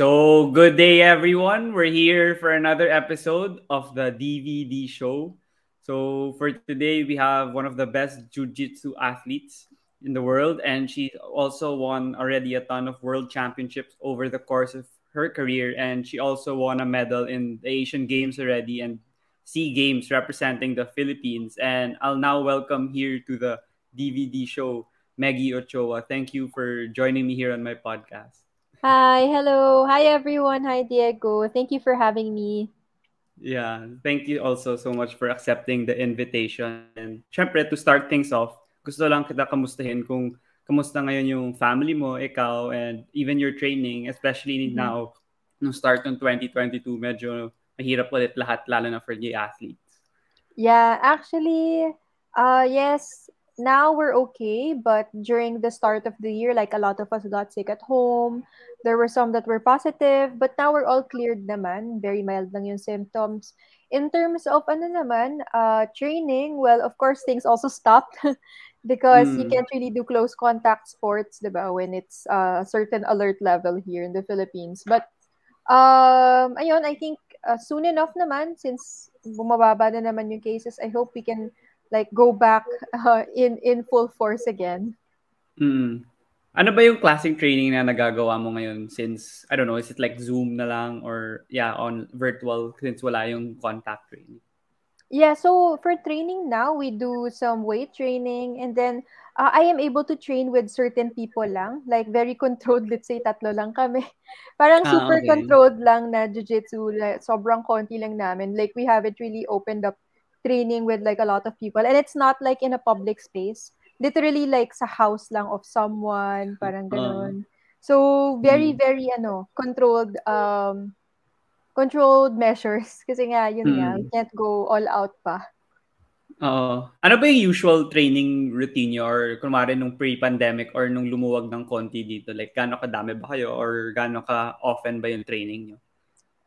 So, good day, everyone. We're here for another episode of the DVD show. So, for today, we have one of the best jiu-jitsu athletes in the world, and she also won already a ton of world championships over the course of her career, and she also won a medal in the Asian Games already and SEA Games representing the Philippines. And I'll now welcome here to the DVD show Maggie Ochoa. Thank you for joining me here on my podcast. Hi, hello. Hi, everyone. Hi, Diego. Thank you for having me. Yeah, thank you also so much for accepting the invitation. And syempre, to start things off, gusto lang kita kamustahin kung kamusta ngayon yung family mo, ikaw, and even your training, especially mm-hmm. now, nung start ng 2022, medyo mahirap ulit lahat, lalo na for the athletes. Yeah, actually, uh, yes, now we're okay, but during the start of the year, like a lot of us got sick at home. There were some that were positive, but now we're all cleared naman. Very mild lang yung symptoms. In terms of ano naman, uh, training, well, of course, things also stopped because mm. you hmm. can't really do close contact sports, diba, when it's uh, a certain alert level here in the Philippines. But, um, ayun, I think uh, soon enough naman, since bumababa na naman yung cases, I hope we can like go back uh, in in full force again. Mm. Ano ba yung classic training na nagagawa mo ngayon since, I don't know, is it like Zoom na lang or yeah, on virtual since wala yung contact training? Yeah, so for training now, we do some weight training and then uh, I am able to train with certain people lang. Like very controlled, let's say tatlo lang kami. Parang ah, super okay. controlled lang na jiu-jitsu. Like, sobrang konti lang namin. Like we haven't really opened up training with like a lot of people and it's not like in a public space literally like sa house lang of someone parang uh. ganun uh, so very mm. very ano controlled um controlled measures kasi nga yun mm. nga we can't go all out pa Oo. Ano ba yung usual training routine nyo or kunwari nung pre-pandemic or nung lumuwag ng konti dito? Like, gaano kadami ba kayo or gaano ka often ba yung training nyo?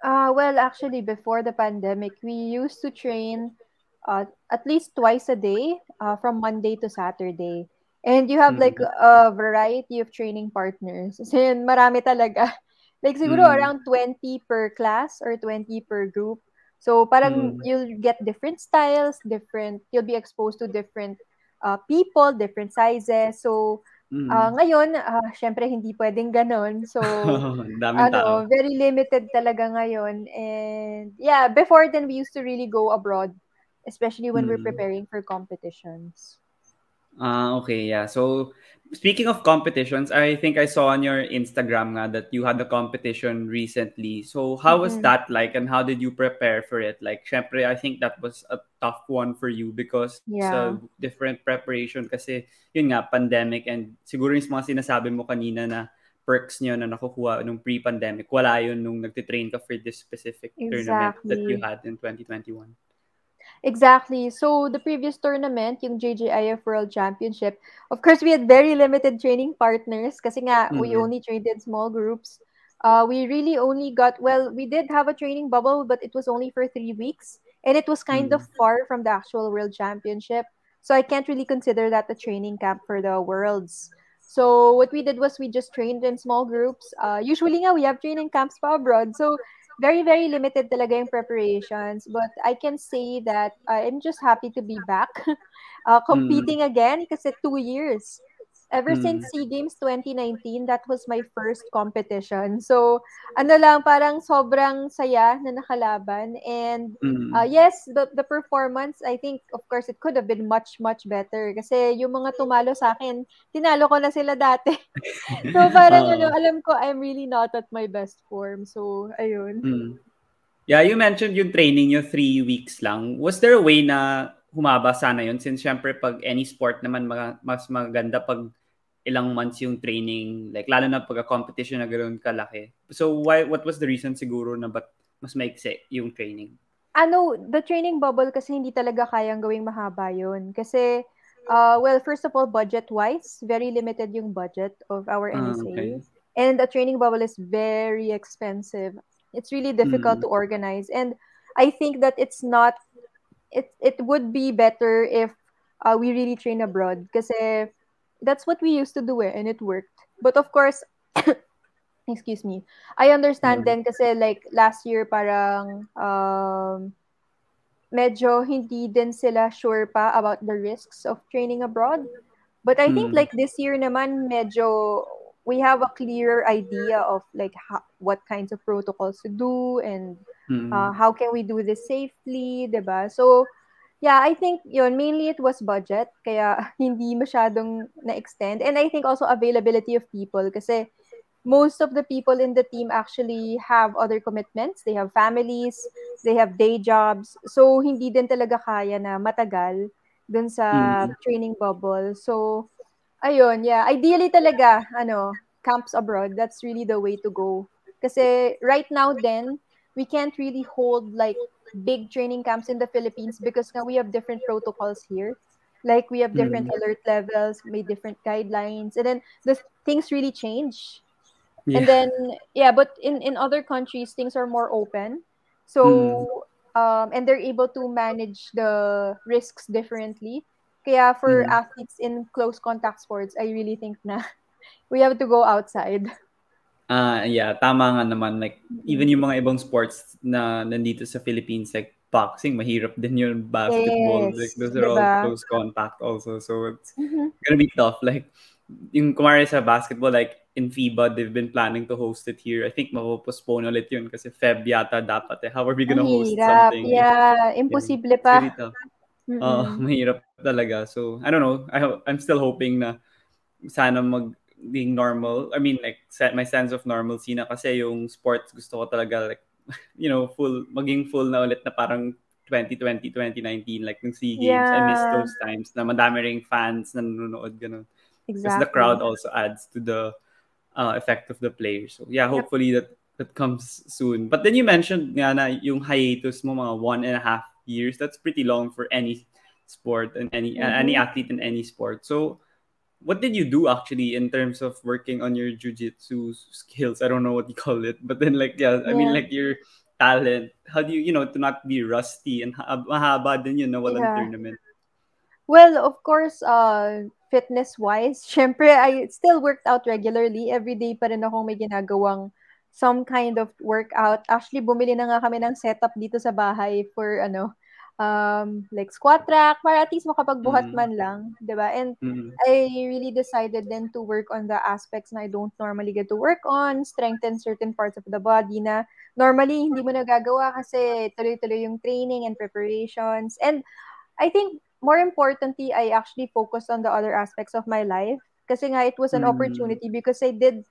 Uh, well, actually, before the pandemic, we used to train uh, at least twice a day uh, from Monday to Saturday. And you have like mm. a variety of training partners. Kasi marami talaga. Like siguro mm. around 20 per class or 20 per group. So parang mm. you'll get different styles, different, you'll be exposed to different uh, people, different sizes. So mm. uh, ngayon, uh, syempre hindi pwedeng ganon. So ano, tao. very limited talaga ngayon. And yeah, before then we used to really go abroad especially when mm. we're preparing for competitions. Ah, uh, okay, yeah. So, speaking of competitions, I think I saw on your Instagram nga that you had a competition recently. So, how was mm-hmm. that like and how did you prepare for it? Like, syempre, I think that was a tough one for you because yeah. it's a different preparation kasi yun nga, pandemic and siguro yung mga sinasabi mo kanina na perks nyo na nakukuha nung pre-pandemic, wala yun nung nagtitrain ka for this specific exactly. tournament that you had in 2021. Exactly. So the previous tournament, yung JJIF World Championship, of course we had very limited training partners kasi nga mm-hmm. we only trained in small groups. Uh, we really only got well, we did have a training bubble, but it was only for three weeks, and it was kind mm-hmm. of far from the actual World Championship. So I can't really consider that a training camp for the Worlds. So what we did was we just trained in small groups. Uh, usually nga we have training camps pa abroad. So very very limited talaga yung preparations but I can say that I'm just happy to be back uh, competing mm. again kasi two years ever mm. since SEA Games 2019 that was my first competition so ano lang parang sobrang saya na nakalaban and mm. uh, yes the the performance I think of course it could have been much much better kasi yung mga tumalo sa akin tinalo ko na sila dati so parang uh, ano alam ko I'm really not at my best form so ayun mm. Yeah, you mentioned yung training nyo three weeks lang. Was there a way na humaba sana yun? Since syempre pag any sport naman mas maganda pag ilang months yung training, like lalo na pag competition na ganoon kalaki. So why what was the reason siguro na but mas maikse yung training? Ano, the training bubble kasi hindi talaga kayang gawing mahaba yun. Kasi, uh, well, first of all, budget-wise, very limited yung budget of our NSA. Ah, okay. and a training bubble is very expensive. It's really difficult Mm. to organize, and I think that it's not. It it would be better if uh, we really train abroad, because that's what we used to do, eh, and it worked. But of course, excuse me, I understand Mm. then kasi like last year parang um medyo hindi din sila sure pa about the risks of training abroad. But I think Mm. like this year naman medyo we have a clearer idea of like how, what kinds of protocols to do and Mm. uh, how can we do this safely, 'di ba? So yeah, I think yun mainly it was budget kaya hindi masyadong na-extend and I think also availability of people kasi most of the people in the team actually have other commitments. They have families, they have day jobs. So, hindi din talaga kaya na matagal dun sa Mm. training bubble. So, ayun, yeah. Ideally talaga, ano, camps abroad, that's really the way to go. Kasi right now then, we can't really hold like big training camps in the Philippines because now we have different protocols here. Like we have different Mm. alert levels, may different guidelines, and then the things really change. Yeah. And then yeah, but in in other countries things are more open. So um and they're able to manage the risks differently. Kaya for Mm. athletes in close contact sports, I really think na we have to go outside. Ah, yeah, tama nga naman. Like, Mm-hmm. even yung mga ibang sports na nandito sa Philippines, like boxing, mahirap din yun. Basketball, Yes, like, those are all diba? close contact also. So, it's Mhm. gonna be tough. Like, yung kumari sa basketball, like, in FIBA, they've been planning to host it here. I think mapopostpone ulit yun kasi Feb yata dapat eh. How are we gonna Ang host something? Yeah, imposible It's pa. Oo, Mm-mm. mahirap talaga. So, I don't know. I I'm still hoping na sana mag being normal. I mean, like, set my sense of normalcy na kasi yung sports gusto ko talaga, like, you know, full, maging full na ulit na parang 2020, 2019, like ng SEA Games. Yeah. I miss those times na madami ring fans na nanonood, ganun. Because the crowd also adds to the uh, effect of the players. So, yeah, Yep. hopefully that that comes soon. But then you mentioned nga na yung hiatus mo mga one and a half years. That's pretty long for any sport and any uh, any athlete in any sport. So, what did you do actually in terms of working on your jujitsu skills? I don't know what you call it, but then like yeah, I mean Yeah. like your talent. How do you you know to not be rusty and ha- mahaba din yun na walang Yeah. tournament. Well, of course, uh, fitness-wise, syempre, I still worked out regularly. Every day pa rin akong may ginagawang some kind of workout. Actually, bumili na nga kami ng setup dito sa bahay for ano, um, like squat rack, para at least makapagbuhat Mm. man lang, di ba? And Mm. I really decided then to work on the aspects na I don't normally get to work on, strengthen certain parts of the body na normally hindi mo nagagawa kasi tuloy-tuloy yung training and preparations. And I think more importantly, I actually focused on the other aspects of my life. Kasi nga it was an Mm. opportunity because I did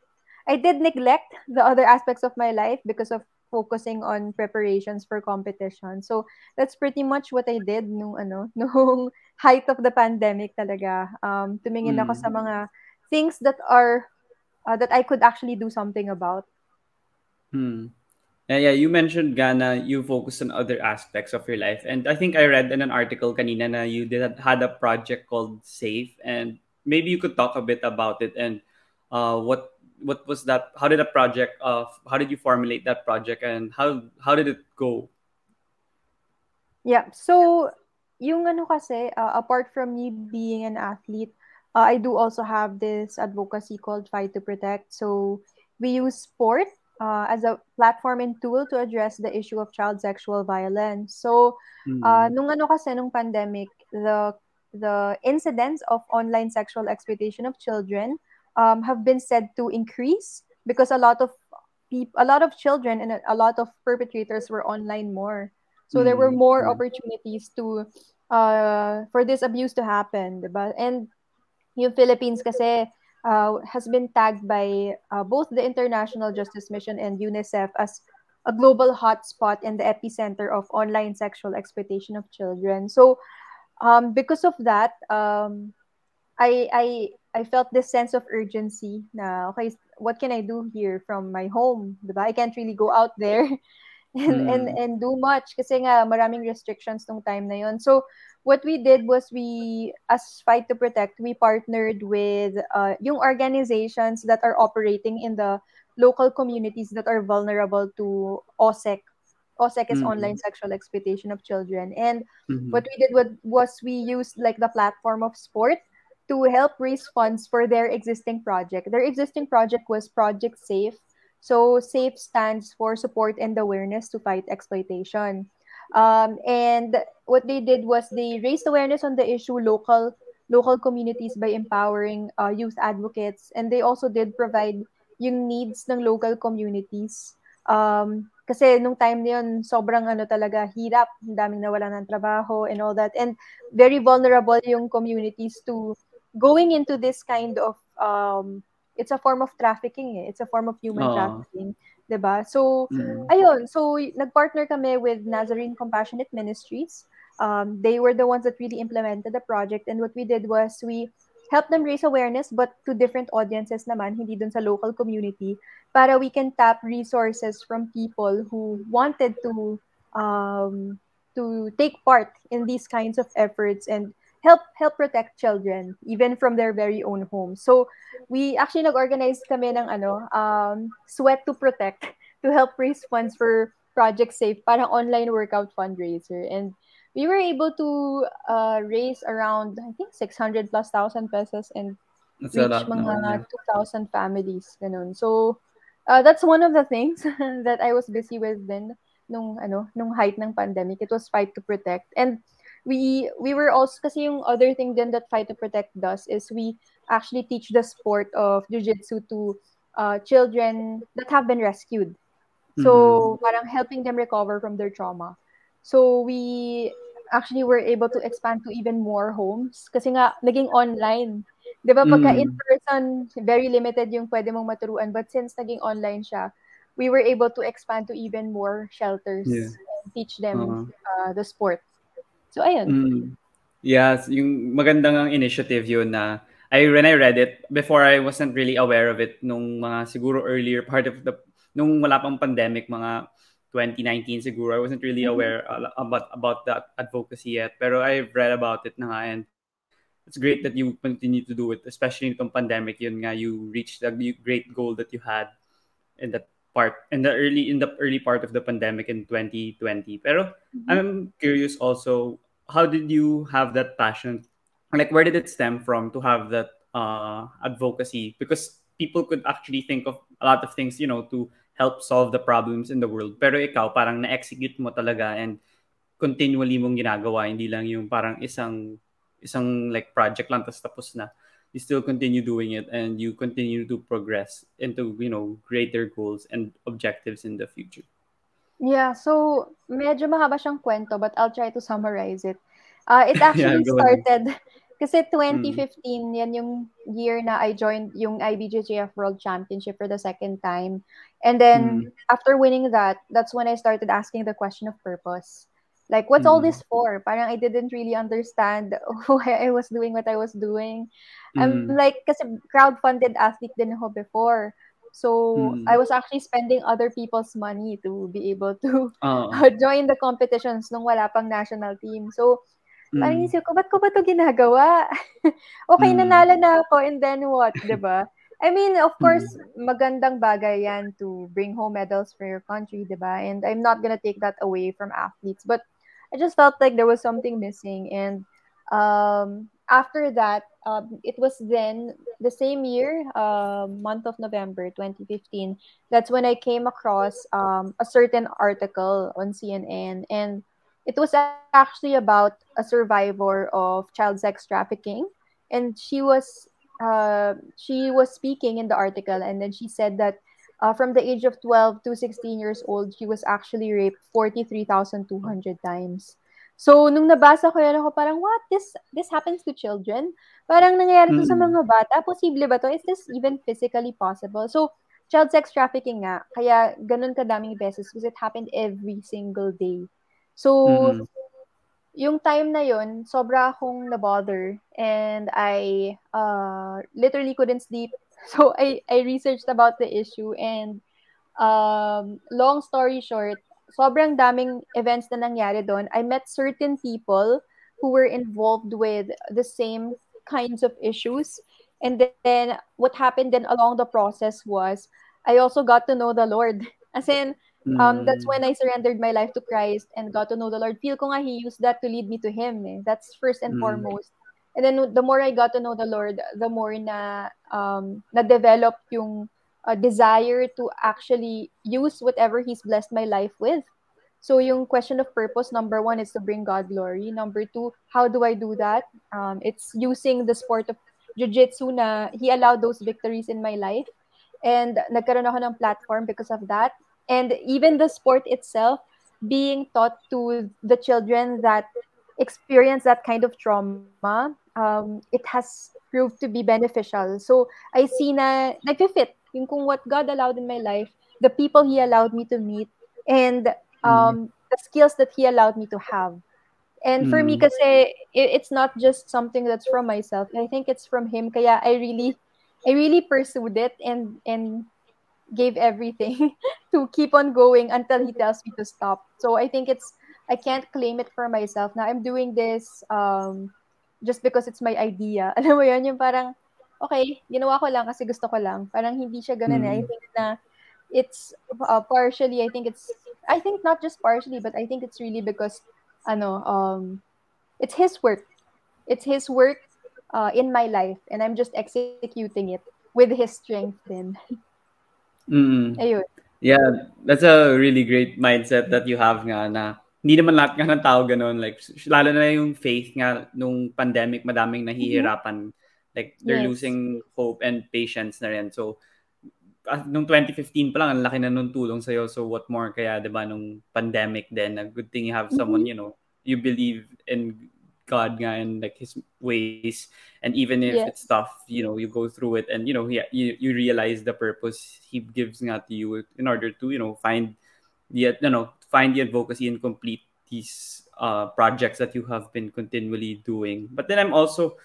I did neglect the other aspects of my life because of focusing on preparations for competition. So that's pretty much what I did nung ano, nung height of the pandemic talaga. Um tumingin ako Mm. sa mga things that are uh, that I could actually do something about. Hmm. Yeah, yeah, you mentioned Ghana, you focus on other aspects of your life. And I think I read in an article kanina na you did had a project called Safe and maybe you could talk a bit about it and uh, what what was that how did the project uh, how did you formulate that project and how how did it go? Yeah. So, yung ano kasi, uh, apart from me being an athlete, uh, I do also have this advocacy called Fight to Protect. So, we use sport uh, as a platform and tool to address the issue of child sexual violence. So, uh, Mm. nung ano kasi, nung pandemic, the the incidents of online sexual exploitation of children um, have been said to increase because a lot of people, a lot of children and a- lot of perpetrators were online more. So there were Mm. more Mm. opportunities to uh for this abuse to happen, diba? And yung Philippines kasi uh, has been tagged by uh, both the International Justice Mission and UNICEF as a global hotspot and the epicenter of online sexual exploitation of children. So um, because of that, um, I I I felt this sense of urgency na okay, what can I do here from my home, 'di ba? I can't really go out there and and Mm. and do much kasi nga maraming restrictions nung time na yon. So what we did was we, as Fight to Protect, we partnered with uh, yung organizations that are operating in the local communities that are vulnerable to OSEC. OSEC is mm-hmm. online sexual exploitation of children. And mm-hmm. what we did was we used like the platform of sport to help raise funds for their existing project. Their existing project was Project Safe. So SAFE stands for support and awareness to fight exploitation. Um, and what they did was they raised awareness on the issue local local communities by empowering uh, youth advocates and they also did provide yung needs ng local communities um, kasi nung time na yun sobrang ano talaga hirap ang daming nawala ng trabaho and all that and very vulnerable yung communities to going into this kind of um, it's a form of trafficking eh. it's a form of human Aww. trafficking 'di ba? So mm. ayun, so nagpartner kami with Nazarene Compassionate Ministries. Um, they were the ones that really implemented the project and what we did was we helped them raise awareness but to different audiences naman, hindi dun sa local community para we can tap resources from people who wanted to um, to take part in these kinds of efforts and help help protect children even from their very own home. So we actually nag-organize kami ng ano, um, Sweat to Protect to help raise funds for Project Safe, parang online workout fundraiser. And we were able to uh, raise around I think 600 plus thousand pesos and that's reach mga 2,000 families ganun. So uh, that's one of the things that I was busy with then nung ano nung height ng pandemic. It was fight to protect. And we we were also kasi yung other thing then that Fight to Protect does is we actually teach the sport of jiu-jitsu to uh, children that have been rescued. So, mm-hmm. parang helping them recover from their trauma. So, we actually were able to expand to even more homes kasi nga naging online. 'Di ba pagka mm. in person very limited yung pwede mong maturuan but since naging online siya, we were able to expand to even more shelters yeah. and teach them uh-huh. uh, the sport. So, ayun. Mm. Yes, yung magandang initiative yun na I when I read it before I wasn't really aware of it nung mga siguro earlier part of the nung wala pang pandemic mga 2019 siguro I wasn't really mm-hmm. aware about about that advocacy yet pero I've read about it na nga and it's great that you continue to do it especially in pandemic yun nga you reached the great goal that you had in that part in the early in the early part of the pandemic in 2020 pero mm-hmm. i'm curious also how did you have that passion? Like where did it stem from to have that uh, advocacy? Because people could actually think of a lot of things you know to help solve the problems in the world. Pero ikaw parang na-execute mo talaga and continually mong ginagawa. Hindi lang yung parang isang isang like project lang tapos tapos na you still continue doing it and you continue to progress into you know greater goals and objectives in the future. Yeah so medyo mahaba siyang kwento but I'll try to summarize it. Uh, it actually yeah, started kasi 2015 mm. yan yung year na I joined yung IBJJF World Championship for the second time. And then mm. after winning that that's when I started asking the question of purpose like, what's mm. all this for? Parang I didn't really understand why I was doing what I was doing. I'm mm. like, kasi crowdfunded athlete din ako before. So, mm. I was actually spending other people's money to be able to uh. join the competitions nung wala pang national team. So, mm. parang isip ko, ba't ko ba to ginagawa? okay, mm. nanalo na ako, and then what, ba? I mean, of course, mm. magandang bagay yan to bring home medals for your country, ba? And I'm not gonna take that away from athletes. But I just felt like there was something missing. And um, after that, um, it was then the same year, uh, month of November 2015, that's when I came across um, a certain article on CNN. And it was actually about a survivor of child sex trafficking. And she was uh, she was speaking in the article, and then she said that uh, from the age of 12 to 16 years old, she was actually raped 43,200 times. So, nung nabasa ko yan, ako parang, what? This this happens to children? Parang nangyayari to mm. sa mga bata? Posible ba to? Is this even physically possible? So, child sex trafficking nga, kaya ganun kadaming beses because it happened every single day. So, mm-hmm. yung time na yon sobra akong na-bother and I uh, literally couldn't sleep So I I researched about the issue and um, long story short, sobrang daming events na nangyari doon. I met certain people who were involved with the same kinds of issues. And then what happened then along the process was I also got to know the Lord. As in, um, that's when Mm. I surrendered my life to Christ and got to know the Lord. Feel ko nga He used that to lead me to Him. Eh. That's first and Mm. foremost. And then the more I got to know the Lord, the more na um, na-develop yung uh, desire to actually use whatever He's blessed my life with. So yung question of purpose, number one is to bring God glory. Number two, how do I do that? Um, it's using the sport of jiu-jitsu na He allowed those victories in my life. And nagkaroon ako ng platform because of that. And even the sport itself, being taught to the children that experience that kind of trauma, um, it has proved to be beneficial. So I see na nag-fit yung kung what God allowed in my life, the people He allowed me to meet, and Mm. um, the skills that He allowed me to have. And for me Mm. kasi, it, it's not just something that's from myself. I think it's from Him. Kaya I really, I really pursued it and and gave everything to keep on going until He tells me to stop. So I think it's, I can't claim it for myself. Now I'm doing this um, just because it's my idea. Alam mo yun, yung parang, okay, ginawa ko lang kasi gusto ko lang. Parang hindi siya ganun eh. I Mm. think na it's uh, partially, I think it's, I think not just partially, but I think it's really because, ano, um, it's his work. It's his work uh, in my life, and I'm just executing it with his strength then. Mm. Ayun. Yeah, that's a really great mindset that you have nga na hindi naman lahat nga ng tao ganun. Like, lalo na yung faith nga nung pandemic, madaming nahihirapan. Like, they're Yes. losing hope and patience na rin. So, ah, nung 2015 pa lang, ang laki na nung tulong sa'yo. So, what more kaya, di ba, nung pandemic din, a good thing you have someone, you know, you believe in God nga and like His ways. And even if Yes. it's tough, you know, you go through it and, you know, he, you, you realize the purpose He gives nga to you in order to, you know, find the, you know, find the advocacy and complete these uh, projects that you have been continually doing. But then I'm also,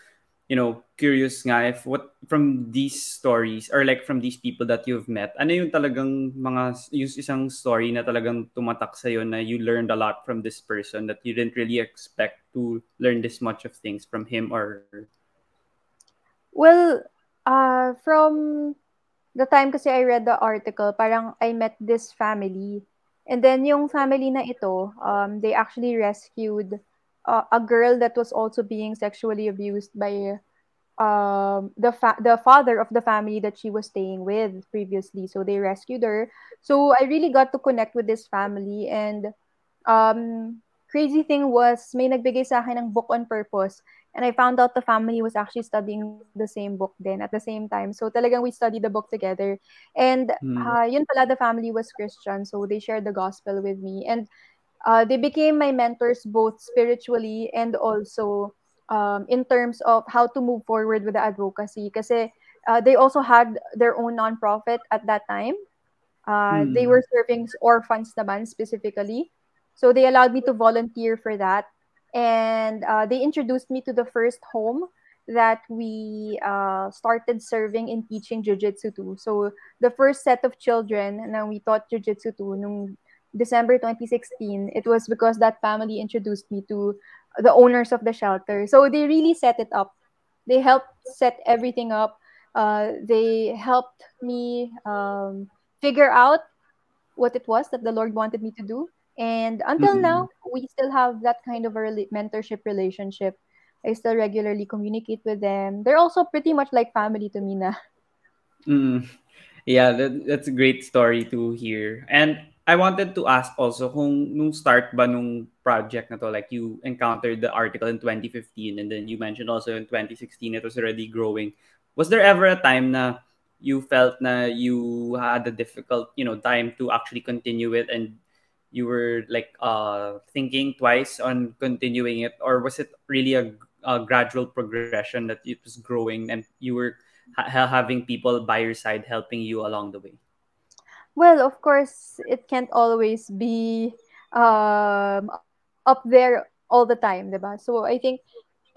you know, curious nga if what from these stories or like from these people that you've met, ano yung talagang mga yung isang story na talagang tumatak sa na you learned a lot from this person that you didn't really expect to learn this much of things from him or Well, uh, from the time kasi I read the article, parang I met this family. And then yung family na ito, um, they actually rescued uh, a girl that was also being sexually abused by um, the fa- the father of the family that she was staying with previously. So they rescued her. So I really got to connect with this family and um, crazy thing was may nagbigay sa akin ng book on purpose and I found out the family was actually studying the same book then at the same time. So talagang we studied the book together. And Hmm. uh, yun pala, the family was Christian. So they shared the gospel with me. And uh, they became my mentors both spiritually and also um, in terms of how to move forward with the advocacy. Kasi uh, they also had their own nonprofit at that time. Uh, They Mm. were serving orphans naman specifically. So they allowed me to volunteer for that. And uh, they introduced me to the first home that we uh, started serving and teaching jujitsu to. So the first set of children na we taught jujitsu to nung December 2016, it was because that family introduced me to the owners of the shelter. So they really set it up. They helped set everything up. Uh, they helped me um, figure out what it was that the Lord wanted me to do. And until Mm. now, we still have that kind of a rela- mentorship relationship. I still regularly communicate with them. They're also pretty much like family to me na. Mm. Yeah, that, that's a great story to hear. And I wanted to ask also kung nung start ba nung project na to, like you encountered the article in 2015 and then you mentioned also in 2016 it was already growing. Was there ever a time na you felt na you had a difficult, you know, time to actually continue it and you were like uh thinking twice on continuing it or was it really a, a gradual progression that it was growing and you were ha- having people by your side helping you along the way. Well, of course, it can't always be um, up there all the time, diba? So I think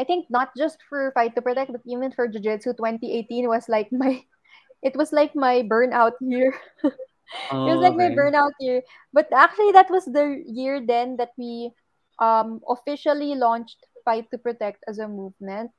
I think not just for Fight to Protect, but even for Jiu-Jitsu 2018 was like my it was like my burnout year. it was Oh, like my okay. burnout year. But actually that was the year then that we um officially launched fight to protect as a movement.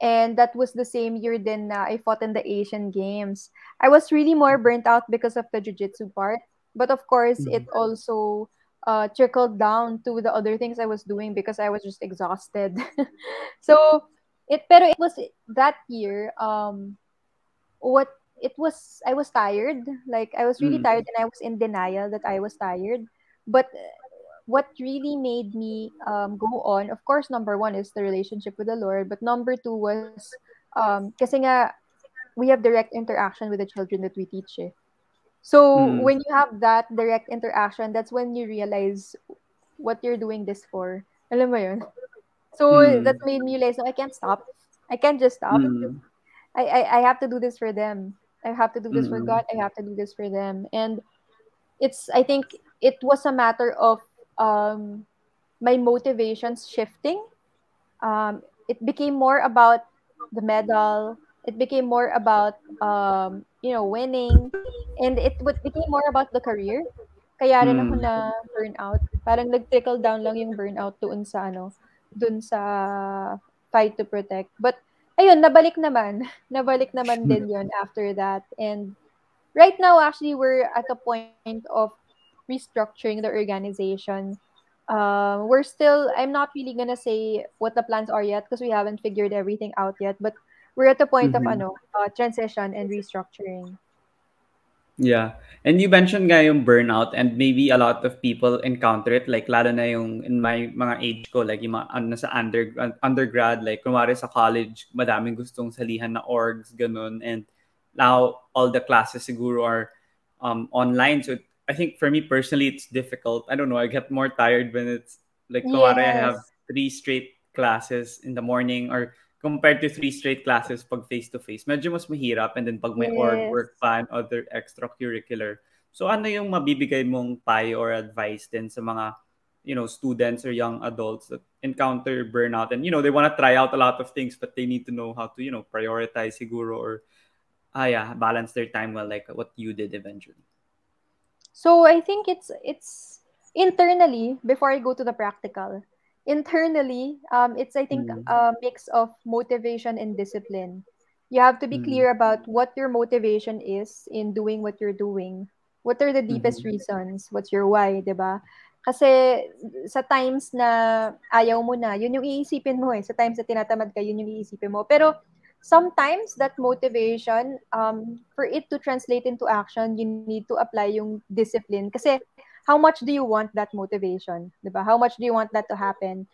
And that was the same year then na I fought in the Asian Games. I was really more burnt out because of the jiu-jitsu part. But of course, it Mhm. also uh, trickled down to the other things I was doing because I was just exhausted. so it pero it was that year um what it was I was tired. Like I was really Mm. tired and I was in denial that I was tired. But uh, what really made me um, go on, of course, number one is the relationship with the Lord. But number two was um, kasi nga we have direct interaction with the children that we teach. Eh. So Mm. when you have that direct interaction, that's when you realize what you're doing this for. Alam mo yun? So Mm. that made me realize, no, I can't stop. I can't just stop. Mm. I, I, I have to do this for them. I have to do this for Mm. God. I have to do this for them. And it's I think it was a matter of um my motivations shifting. Um it became more about the medal. It became more about um you know winning and it would became more about the career. Kaya rin ako Mm. na burnout. Parang nag-trickle down lang yung burnout doon sa ano, doon sa fight to protect. But ayun, nabalik naman. Nabalik naman din yon after that. And right now, actually, we're at a point of restructuring the organization. Um, we're still, I'm not really gonna say what the plans are yet because we haven't figured everything out yet. But we're at the point of Mhm. ano, uh, transition and restructuring. Yeah. And you mentioned nga yung burnout and maybe a lot of people encounter it like lalo na yung in my mga age ko like yung mga ano sa under undergrad like kunwari sa college madaming gustong salihan na orgs ganun and now all the classes siguro are um online so I think for me personally it's difficult. I don't know, I get more tired when it's like kunwari I have Yes. three straight classes in the morning or compared to three straight classes pag face-to-face, medyo mas mahirap. And then pag may org Yes. work pa and other extracurricular. So ano yung mabibigay mong payo or advice din sa mga, you know, students or young adults that encounter burnout and, you know, they want to try out a lot of things but they need to know how to, you know, prioritize siguro or, ah yeah, balance their time well like what you did eventually. So I think it's it's internally before I go to the practical. Internally, um, it's I think Mm. a mix of motivation and discipline. You have to be Mm. clear about what your motivation is in doing what you're doing. What are the deepest Mhm. reasons? What's your why, 'di ba? Kasi sa times na ayaw mo na, yun yung iisipin mo eh. Sa times na tinatamad ka, yun yung iisipin mo. Pero sometimes that motivation, um, for it to translate into action, you need to apply yung discipline. Kasi how much do you want that motivation? Diba? How much do you want that to happen?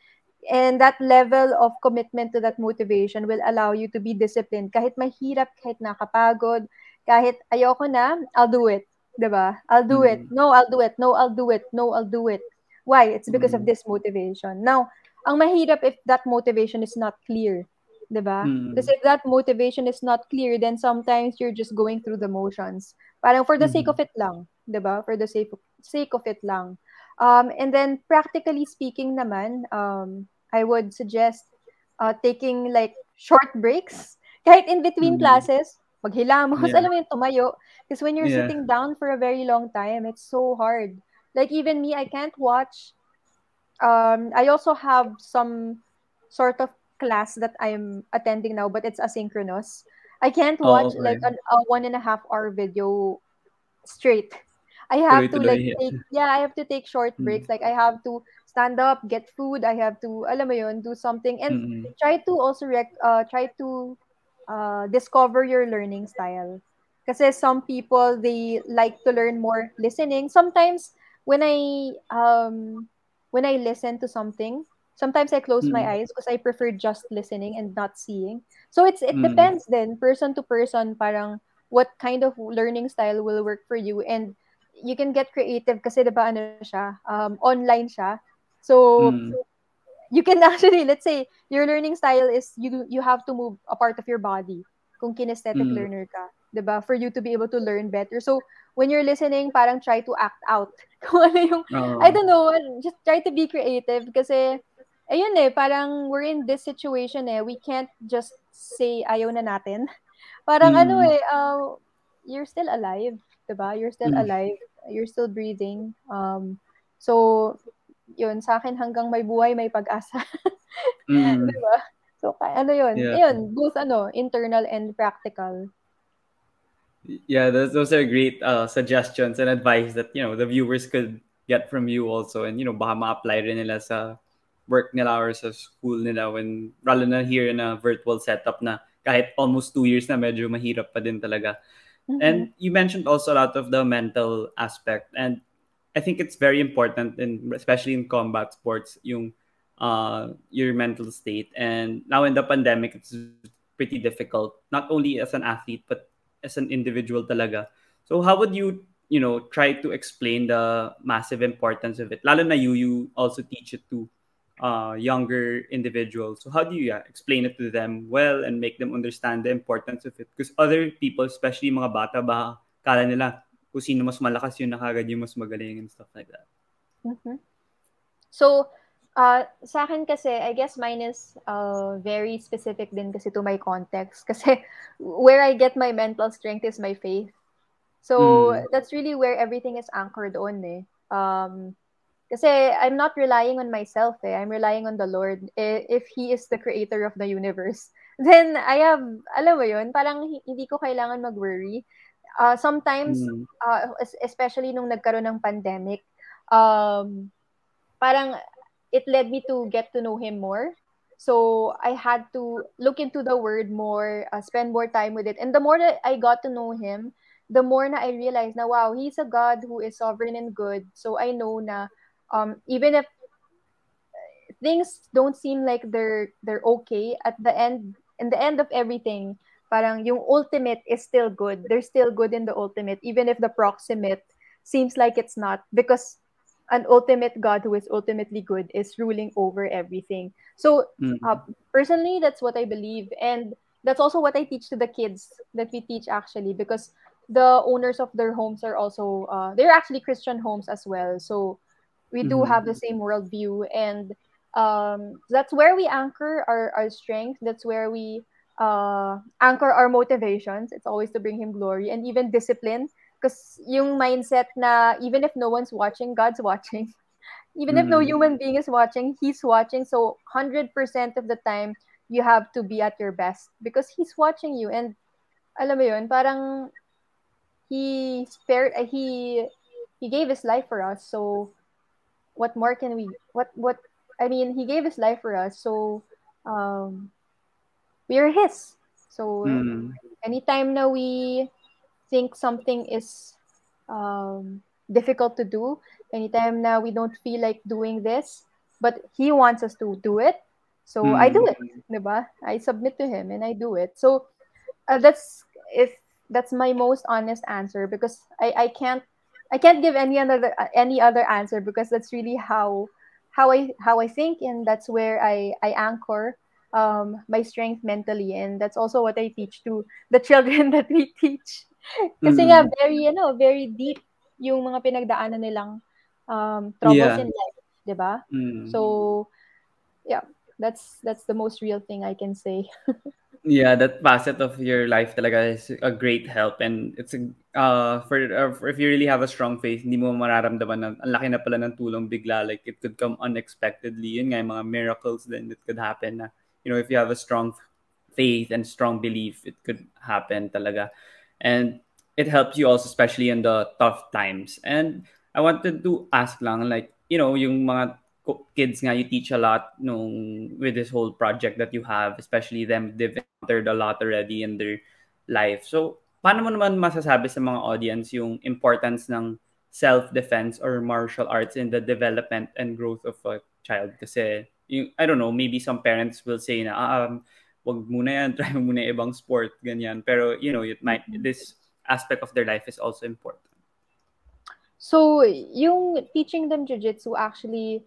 And that level of commitment to that motivation will allow you to be disciplined. Kahit mahirap, kahit nakapagod, kahit ayoko na, I'll do it. Diba? I'll do it. Mm. No, I'll do it. No, I'll do it. No, I'll do it. Why? It's because of Mm. this motivation. Now, ang mahirap if that motivation is not clear. Diba? Mm. Because if that motivation is not clear, then sometimes you're just going through the motions. Parang for the sake Mhm. of it lang. Diba? For the sake of, sake of it lang. Um, and then, practically speaking naman, um, I would suggest uh, taking like short breaks. Kahit in between Mhm. classes, maghilamos, Yeah. alam mo yung tumayo. Because when you're Yeah. sitting down for a very long time, it's so hard. Like even me, I can't watch. Um, I also have some sort of class that I'm attending now, but it's asynchronous. I can't Oh, watch okay. like a one and a half hour video straight. I have to like take yeah, I have to take short Mm. breaks. Like I have to stand up, get food. I have to alam mo yun, do something and Mm-mm. try to also rec- uh, try to uh, discover your learning style. Kasi some people they like to learn more listening. Sometimes when I um when I listen to something, sometimes I close my Mm. eyes because I prefer just listening and not seeing. So it's it Mm. depends then person to person parang what kind of learning style will work for you and you can get creative kasi 'di ba ano siya um online siya. So Mm. you can actually let's say your learning style is you you have to move a part of your body kung kinesthetic Mm. learner ka 'di ba for you to be able to learn better so when you're listening parang try to act out kung ano yung Oo. I don't know just try to be creative kasi ayun eh parang we're in this situation eh we can't just say ayaw na natin parang ano Mm. eh uh, you're still alive 'di ba you're still Mm. alive you're still breathing um so yun, sa akin hanggang may buhay, may pag-asa. Mm. Di ba? So, ano yun? Yeah. Yun, both ano, internal and practical. Yeah, those, those are great uh, suggestions and advice that, you know, the viewers could get from you also. And, you know, baka ma-apply rin nila sa work nila or sa school nila when, lalo na here in a virtual setup na kahit almost two years na medyo mahirap pa din talaga. Mhm. And you mentioned also a lot of the mental aspect. And I think it's very important, in, especially in combat sports, yung uh, your mental state. And now in the pandemic, it's pretty difficult, not only as an athlete, but as an individual talaga. So how would you, you know, try to explain the massive importance of it? Lalo na you, you also teach it to uh, younger individuals. So how do you yeah, explain it to them well and make them understand the importance of it? Because other people, especially mga bata, ba kala nila kung sino mas malakas yun na kagad yung mas magaling and stuff like that. Mhm. So, uh, sa akin kasi, I guess mine is uh, very specific din kasi to my context. Kasi where I get my mental strength is my faith. So, Mm. that's really where everything is anchored on eh. Um, kasi I'm not relying on myself eh. I'm relying on the Lord. I- If He is the creator of the universe, then I have, alam mo yun, parang hi- hindi ko kailangan mag-worry. Uh, sometimes, Mm. uh, es- especially nung nagkaroon ng pandemic, um, parang it led me to get to know him more. So I had to look into the word more, uh, spend more time with it. And the more that I got to know him, the more na I realized na wow, he's a God who is sovereign and good. So I know na um, even if things don't seem like they're they're okay at the end in the end of everything parang yung ultimate is still good. There's still good in the ultimate even if the proximate seems like it's not because an ultimate god who is ultimately good is ruling over everything. So Mm. uh, personally that's what i believe. And that's also what i teach to the kids that we teach actually because the owners of their homes are also uh, they're actually christian homes as well. So we do Mhm. have the same worldview and um, that's where we anchor our, our strength. That's where we uh, anchor our motivations. It's always to bring him glory and even discipline because yung mindset na even if no one's watching god's watching. Even if no Mm. human being is watching he's watching. So 100% of the time you have to be at your best because he's watching you. And alam mo yun parang he spared uh, he he gave his life for us. So what more can we what what i mean he gave his life for us so um we are his so Mm. anytime now we think something is um difficult to do anytime now we don't feel like doing this but he wants us to do it so i do Mm. it diba? i submit to him and i do it so uh, that's if that's my most honest answer because I, I can't I can't give any other any other answer because that's really how how I how I think and that's where I I anchor um my strength mentally and that's also what I teach to the children that we teach kasi nga Mm. very you know very deep yung mga pinagdaanan nilang um troubles Yeah. in life 'di ba Mm. so yeah that's that's the most real thing I can say Yeah, that facet of your life talaga is a great help and it's a, uh for, uh, for if you really have a strong faith, hindi mo mararamdaman na ang laki na pala ng tulong bigla like it could come unexpectedly. Yun nga yung mga miracles then that could happen na you know if you have a strong faith and strong belief, it could happen talaga. And it helps you also especially in the tough times. And I wanted to ask lang like, you know, yung mga kids nga you teach a lot nung with this whole project that you have especially them they've encountered a lot already in their life. So paano mo naman masasabi sa mga audience yung importance ng self-defense or martial arts in the development and growth of a child? Kasi yung, I don't know maybe some parents will say na ah, um wag muna yan try muna yung ibang sport ganyan. Pero you know it might this aspect of their life is also important. So, yung teaching them jujitsu actually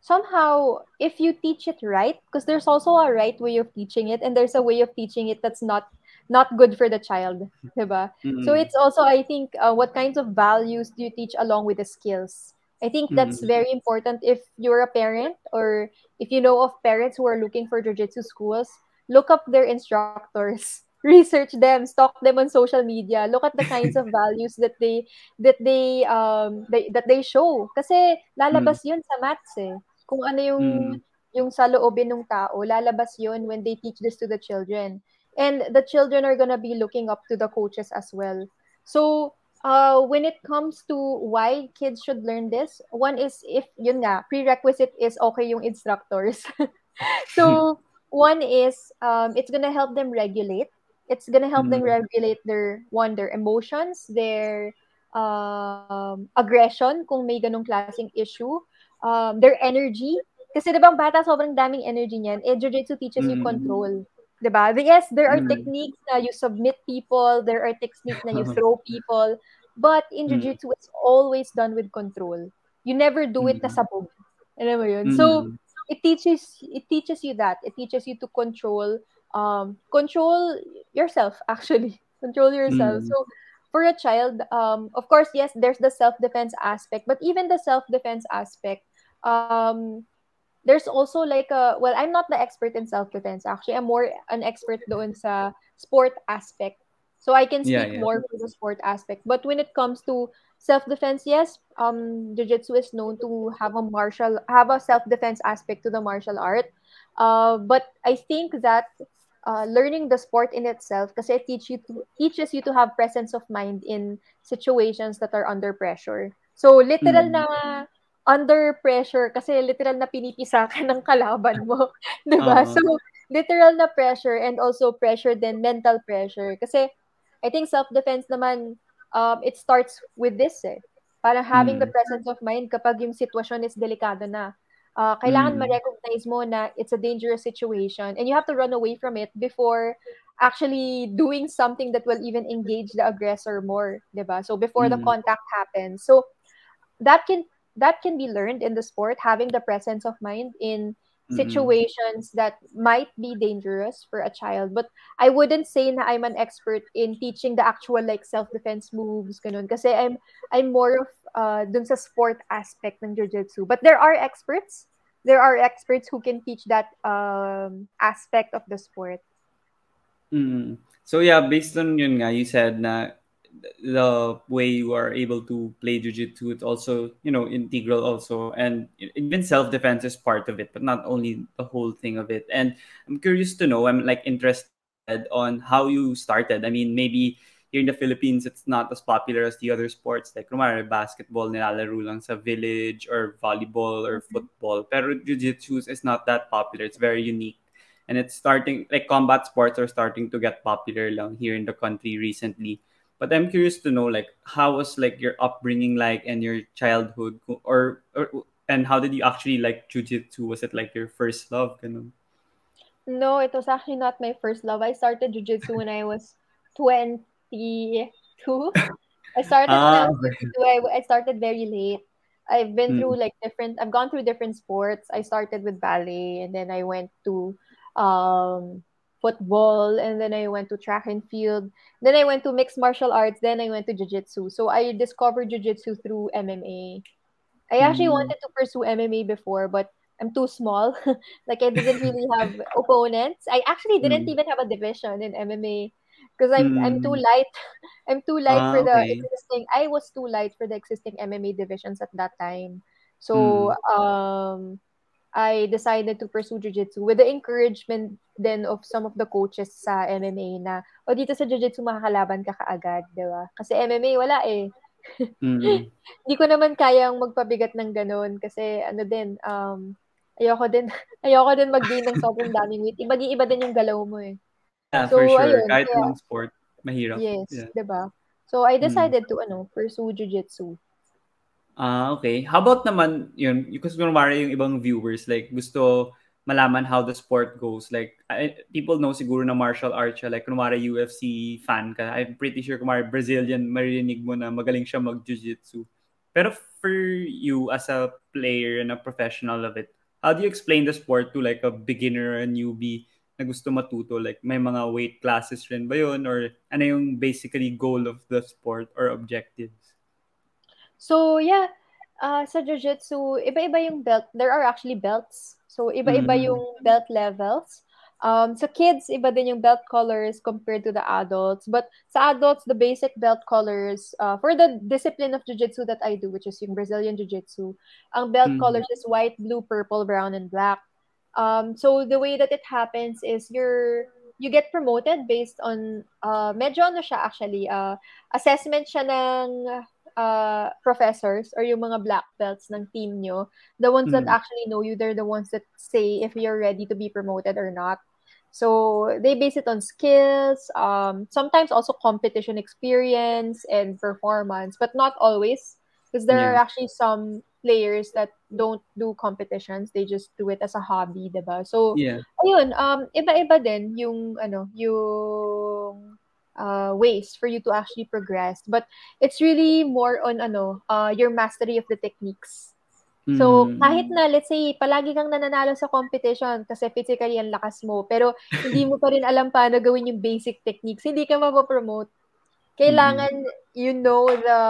somehow if you teach it right because there's also a right way of teaching it and there's a way of teaching it that's not not good for the child, diba? So Mm. it's also I think uh, what kinds of values do you teach along with the skills? I think that's Mm. very important if you're a parent or if you know of parents who are looking for jujitsu schools, look up their instructors research them, stalk them on social media, look at the kinds of values that they that they um they, that they show kasi lalabas mm. 'yun sa maths eh. Kung ano yung mm. yung sa loobin ng tao, lalabas 'yun when they teach this to the children. And the children are gonna be looking up to the coaches as well. So, uh, when it comes to why kids should learn this, one is if yun nga, prerequisite is okay yung instructors. so, one is um, it's gonna help them regulate it's gonna help mm-hmm. them regulate their one their emotions their um, aggression kung may ganong klaseng issue um, their energy. Kasi 'di ba bata sobrang daming energy niyan. Eh jiu-jitsu teaches mm-hmm. you control. 'di ba? Yes there are mm-hmm. techniques na you submit people. There are techniques na you throw people. But in mm-hmm. jiu-jitsu it's always done with control. You never do it na sabog. Alam mo yun? So mm-hmm. it teaches it teaches you that. It teaches you to control um, control yourself actually. Control yourself. Mm. so for a child um, of course yes there's the self-defense aspect. But even the self-defense aspect um, there's also like a well i'm not the expert in self-defense actually i'm more an expert doon sa sport aspect so i can speak yeah, yeah. more for the sport aspect but when it comes to self-defense yes um jiu-jitsu is known to have a martial have a self-defense aspect to the martial art uh, but i think that uh, learning the sport in itself kasi it teach you to, teaches you to have presence of mind in situations that are under pressure. So literal mm. na under pressure kasi literal na pinipisa ka ng kalaban mo, 'di ba? Uh-huh. So literal na pressure and also pressure then mental pressure kasi I think self-defense naman um, it starts with this eh. Para having mm. the presence of mind kapag yung sitwasyon is delikado na uh, kailangan mm. ma-recognize mo na it's a dangerous situation and you have to run away from it before actually doing something that will even engage the aggressor more, 'di ba? So before mm. the contact happens. So that can that can be learned in the sport having the presence of mind in situations mm-hmm. that might be dangerous for a child but I wouldn't say na I'm an expert in teaching the actual like self-defense moves ganun kasi I'm I'm more of uh, dun sa sport aspect ng jiu-jitsu. But there are experts. There are experts who can teach that um, aspect of the sport. Mm. So yeah, based on yun nga, you said na the way you are able to play jiu-jitsu it's also you know integral also and even self-defense is part of it but not only the whole thing of it and i'm curious to know i'm like interested on how you started i mean maybe here in the Philippines, it's not as popular as the other sports. Like, kumari, basketball, nilalaro lang sa village, or volleyball, or mm-hmm. football. Pero jiu-jitsu is not that popular. It's very unique. And it's starting, like, combat sports are starting to get popular lang here in the country recently. But I'm curious to know, like, how was, like, your upbringing like and your childhood? Or, or and how did you actually like jiu-jitsu? Was it, like, your first love? Ganun? No, it was actually not my first love. I started jiu-jitsu when I was 22. I started ah, I, I started very late. I've been through hmm. like different I've gone through different sports. I started with ballet and then I went to um football and then I went to track and field. Then I went to mixed martial arts, then I went to jiu-jitsu. So I discovered jiu-jitsu through MMA. I actually mm. wanted to pursue MMA before, but I'm too small. like I didn't really have opponents. I actually didn't mm. even have a division in MMA because I'm mm. I'm too light. I'm too light ah, for the okay. existing. I was too light for the existing MMA divisions at that time. So mm. um, I decided to pursue jiu-jitsu with the encouragement then of some of the coaches sa MMA na o dito sa jiu-jitsu makakalaban ka kaagad, 'di ba? Kasi MMA wala eh. Mm. Hindi ko naman kayang magpabigat ng ganun kasi ano din um ayoko din ayoko din mag-gain ng sobrang daming weight. Iba-iba din yung galaw mo eh. Yeah, so, for sure. Ayun, Kahit yung sport, mahirap. Yes, yeah. 'di ba? So I decided mm. to ano, pursue jiu-jitsu. Ah, okay. How about naman yun, because kunwari yung ibang viewers like gusto malaman how the sport goes. Like I, people know siguro na martial arts siya. Like kunwari UFC fan ka. I'm pretty sure kunwari Brazilian maririnig mo na magaling siya mag jiu-jitsu. Pero for you as a player and a professional of it, how do you explain the sport to like a beginner a newbie? na gusto matuto? Like, may mga weight classes rin ba yun? Or ano yung basically goal of the sport or objectives? So, yeah. Uh, sa Jiu-Jitsu, iba-iba yung belt. There are actually belts. So, iba-iba mm. yung belt levels. Um, sa kids, iba din yung belt colors compared to the adults. But sa adults, the basic belt colors, uh, for the discipline of jiu-jitsu that I do, which is yung Brazilian jiu-jitsu, ang belt mm. colors is white, blue, purple, brown, and black. Um, so the way that it happens is you're you get promoted based on uh, medyo ano siya actually uh, assessment siya ng uh, professors or yung mga black belts ng team nyo the ones mm. that actually know you they're the ones that say if you're ready to be promoted or not So they base it on skills, um, sometimes also competition experience and performance, but not always, because there yeah. are actually some players that don't do competitions; they just do it as a hobby, diba? So, yeah. ayun, um, iba-iba din yung ano, yung uh, ways for you to actually progress. But it's really more on ano, uh, your mastery of the techniques. So, mm. kahit na, let's say, palagi kang nananalo sa competition kasi physically ang lakas mo, pero hindi mo pa rin alam paano gawin yung basic techniques, hindi ka mapopromote. Kailangan mm. you know the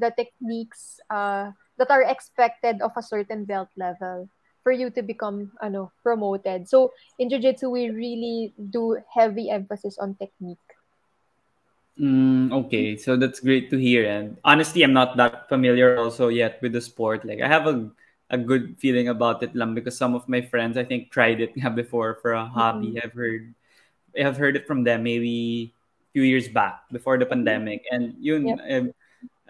the techniques uh, that are expected of a certain belt level for you to become ano promoted. So, in jiu-jitsu, we really do heavy emphasis on technique. Mm, okay, so that's great to hear. And honestly, I'm not that familiar also yet with the sport. Like I have a a good feeling about it lang because some of my friends I think tried it before for a hobby. Mm-hmm. I've heard I've heard it from them maybe a few years back before the mm-hmm. pandemic, and you yep. Um,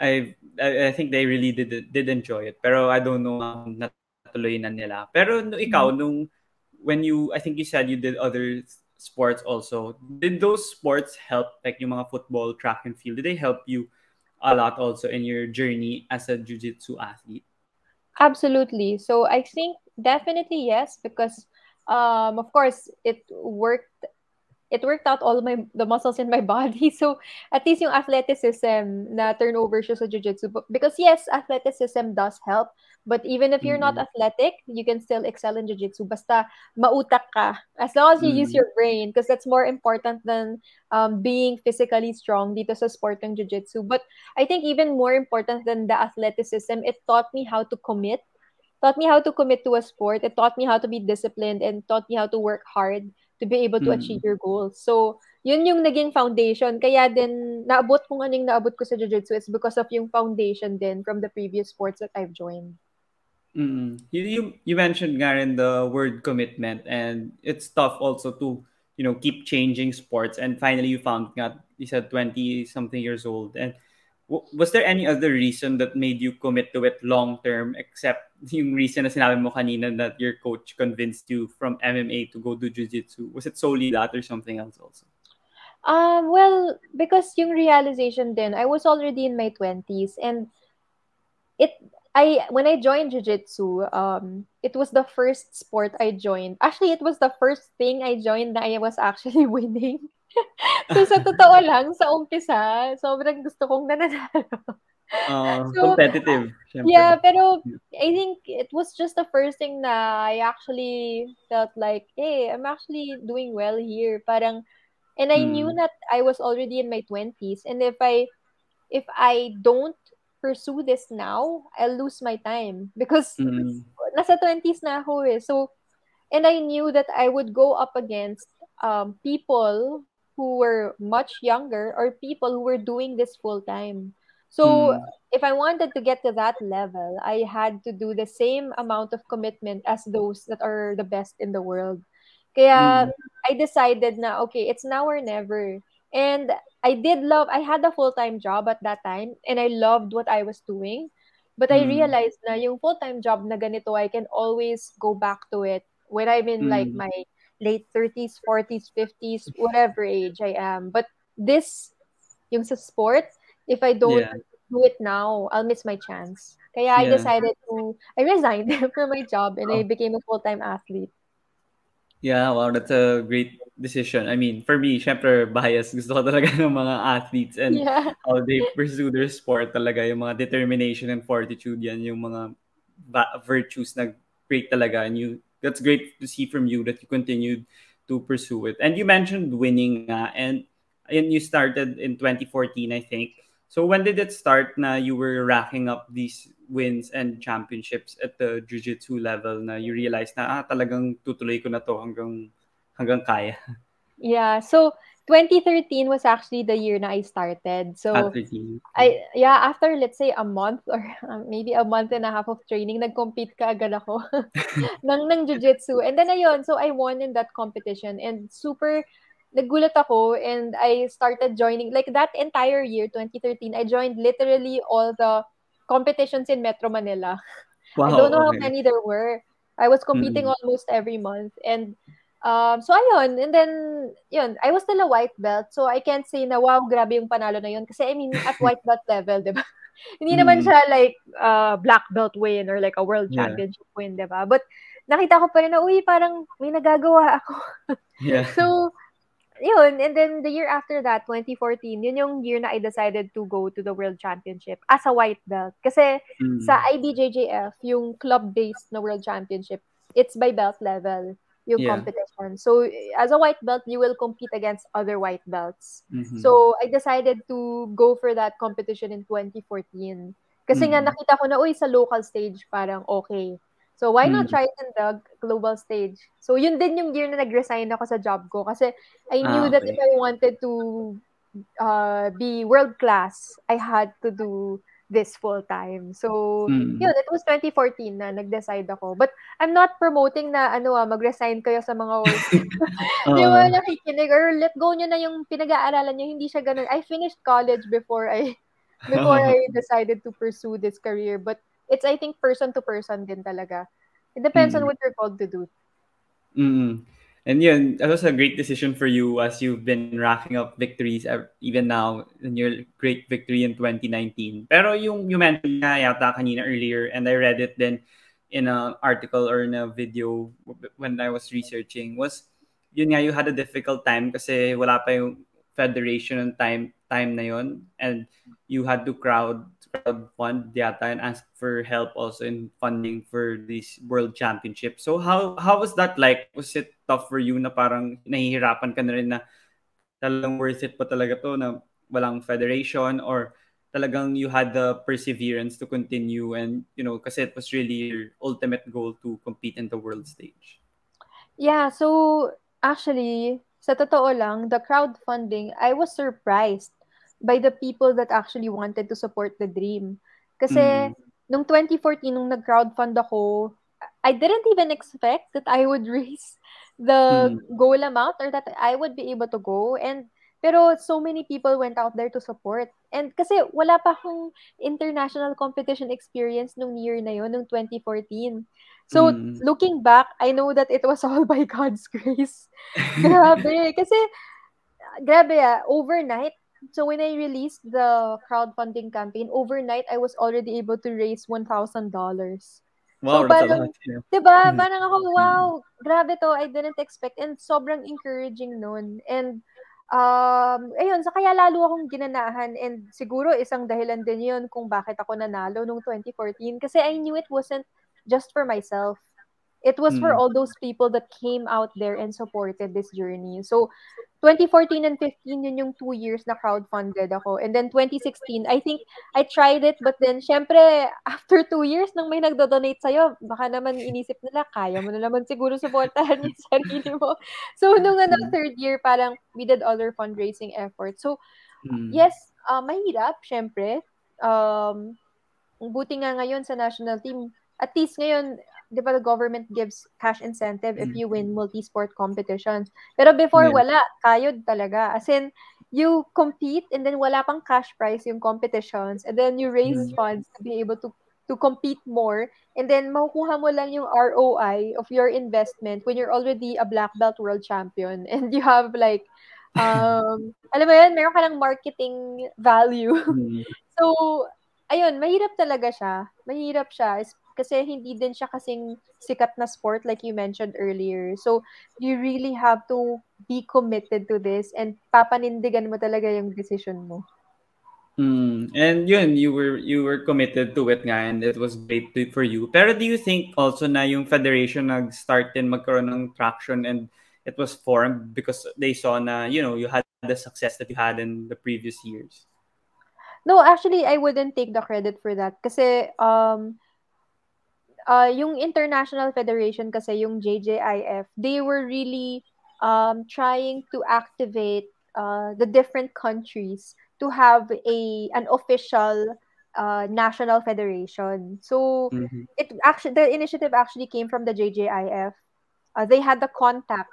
I, I I think they really did did enjoy it. Pero I don't know um, natuloy na nila. Pero no, ikaw mm-hmm. nung when you I think you said you did other sports also. Did those sports help like yung mga football, track and field? Did they help you a lot also in your journey as a jiu-jitsu athlete? Absolutely. So I think definitely yes, because um, of course it worked it worked out all my the muscles in my body. So at least yung athleticism na turnover siya sa jiu-jitsu. Because yes, athleticism does help. But even if you're mm-hmm. not athletic, you can still excel in jiu-jitsu. Basta mautak ka. As long as you mm-hmm. use your brain. Because that's more important than um, being physically strong dito sa sport ng jiu-jitsu. But I think even more important than the athleticism, it taught me how to commit. Taught me how to commit to a sport. It taught me how to be disciplined and taught me how to work hard to be able to mm. achieve your goals. So, yun yung naging foundation. Kaya din, naabot kung anong naabot ko sa Jiu-Jitsu is because of yung foundation din from the previous sports that I've joined. Mm. You, you, you mentioned nga rin the word commitment and it's tough also to, you know, keep changing sports and finally you found nga, you said 20 something years old and was there any other reason that made you commit to it long term except yung reason na sinabi mo kanina that your coach convinced you from MMA to go do jiu-jitsu? Was it solely that or something else also? Um, well, because yung realization then, I was already in my 20s and it I when I joined jiu-jitsu, um, it was the first sport I joined. Actually, it was the first thing I joined that I was actually winning. so, sa totoo lang, sa umpisa, sobrang gusto kong nananalo. Uh, so, competitive. Syempre. Yeah, pero I think it was just the first thing na I actually felt like, hey, I'm actually doing well here. Parang, and I mm. knew that I was already in my 20s. And if I, if I don't pursue this now, I'll lose my time. Because mm. nasa 20s na ako eh. So, and I knew that I would go up against um, people who were much younger or people who were doing this full time. So mm. if I wanted to get to that level, I had to do the same amount of commitment as those that are the best in the world. Kaya mm. I decided na okay, it's now or never. And I did love I had a full-time job at that time and I loved what I was doing. But mm. I realized na yung full-time job na ganito, I can always go back to it when I'm in mm. like my late 30s, 40s, 50s, whatever age I am. But this, yung sa sport, if I don't yeah. do it now, I'll miss my chance. Kaya yeah. I decided to, I resigned from my job and oh. I became a full-time athlete. Yeah, wow, that's a great decision. I mean, for me, syempre, bias. Gusto ko talaga ng mga athletes and yeah. how they pursue their sport talaga. Yung mga determination and fortitude, yan yung mga virtues na great talaga. And you that's great to see from you that you continued to pursue it. And you mentioned winning uh, and and you started in 2014, I think. So when did it start na you were racking up these wins and championships at the jiu-jitsu level na you realized na ah, talagang tutuloy ko na to hanggang hanggang kaya. Yeah. So, 2013 was actually the year na I started. So, 13. I yeah, after let's say a month or uh, maybe a month and a half of training, nag-compete ka agad ako ng ng jiu-jitsu. And then ayun, so I won in that competition and super nagulat ako and I started joining like that entire year 2013 I joined literally all the competitions in Metro Manila. Wow, I don't know okay. how many there were. I was competing Mm. almost every month and um so ayun and then yun I was still a white belt so I can't say na wow grabe yung panalo na yun kasi I mean at white belt level 'di ba hindi naman Mm. siya like uh, black belt win or like a world Yeah. championship win 'di ba but nakita ko pa rin na uy parang may nagagawa ako Yeah. so yun and then the year after that 2014 yun yung year na I decided to go to the world championship as a white belt kasi Mm. sa IBJJF, yung club-based na world championship, it's by belt level yung Yeah. competition. So, as a white belt, you will compete against other white belts. Mhm. So, I decided to go for that competition in 2014. Kasi nga, Mm. nakita ko na, uy, sa local stage, parang okay. So, why not Mm. try it in the global stage? So, yun din yung year na nag-resign ako sa job ko. Kasi I knew Ah, that okay. if I wanted to uh, be world class, I had to do this full time. So, Mm. yun, it was 2014 na nag-decide ako. But I'm not promoting na ano ah, mag-resign kayo sa mga work. Yung Oo. mga nakikinig or let go nyo na yung pinag-aaralan nyo, hindi siya ganun. I finished college before I before I decided to pursue this career. But it's I think person to person din talaga. It depends on Mm. what you're called to do. Mm. And yeah, that was a great decision for you as you've been racking up victories even now in your great victory in 2019. Pero yung you mentioned nga yata kanina earlier and I read it then in an article or in a video when I was researching was yun nga you had a difficult time kasi wala pa yung federation time time na yun and you had to crowd crowd fund yata and ask for help also in funding for this world championship. So how how was that like? Was it tough for you na parang nahihirapan ka na rin na talagang worth it pa talaga to na walang federation or talagang you had the perseverance to continue and you know kasi it was really your ultimate goal to compete in the world stage. Yeah, so actually, sa totoo lang, the crowdfunding, I was surprised by the people that actually wanted to support the dream. Kasi Mm. nung 2014, nung nag-crowdfund ako, I didn't even expect that I would raise the Mm. goal amount or that I would be able to go. And pero so many people went out there to support. And kasi wala pa akong international competition experience nung year na yun, nung 2014. So, Mm. looking back, I know that it was all by God's grace. grabe. Kasi, grabe ah, overnight. So, when I released the crowdfunding campaign, overnight, I was already able to raise $1,000. Wow, So, parang. Yeah. Diba? Mm. Parang ako, wow, grabe to. I didn't expect. And sobrang encouraging nun. And, um, ayun, sa kaya lalo akong ginanahan. And siguro isang dahilan din yun kung bakit ako nanalo nung 2014. Kasi I knew it wasn't just for myself. It was for Mm. all those people that came out there and supported this journey. So, 2014 and 15, yun yung two years na crowdfunded ako. And then 2016, I think I tried it, but then, syempre, after two years, nang may nagdo-donate sa'yo, baka naman inisip nila, kaya mo na naman siguro supportahan yung sarili mo. So, nung ano, Mm. third year, parang we did other fundraising efforts. So, Mm. yes, uh, mahirap, syempre. Um, buti nga ngayon sa national team, at least ngayon, di ba the government gives cash incentive if you win multi-sport competitions. Pero before, Yeah. wala. Kayod talaga. As in, you compete and then wala pang cash prize yung competitions and then you raise Mm. funds to be able to to compete more and then makukuha mo lang yung ROI of your investment when you're already a black belt world champion and you have like um alam mo yun meron ka ng marketing value Mm. so ayun mahirap talaga siya mahirap siya is- kasi hindi din siya kasing sikat na sport like you mentioned earlier so you really have to be committed to this and papanindigan mo talaga yung decision mo Mm. And yun, you were you were committed to it nga and it was great to, for you. Pero do you think also na yung federation nag-start din magkaroon ng traction and it was formed because they saw na, you know, you had the success that you had in the previous years? No, actually, I wouldn't take the credit for that. Kasi, um, uh, yung International Federation kasi, yung JJIF, they were really um, trying to activate uh, the different countries to have a an official uh, national federation. So Mhm. it actually the initiative actually came from the JJIF. Uh, they had the contact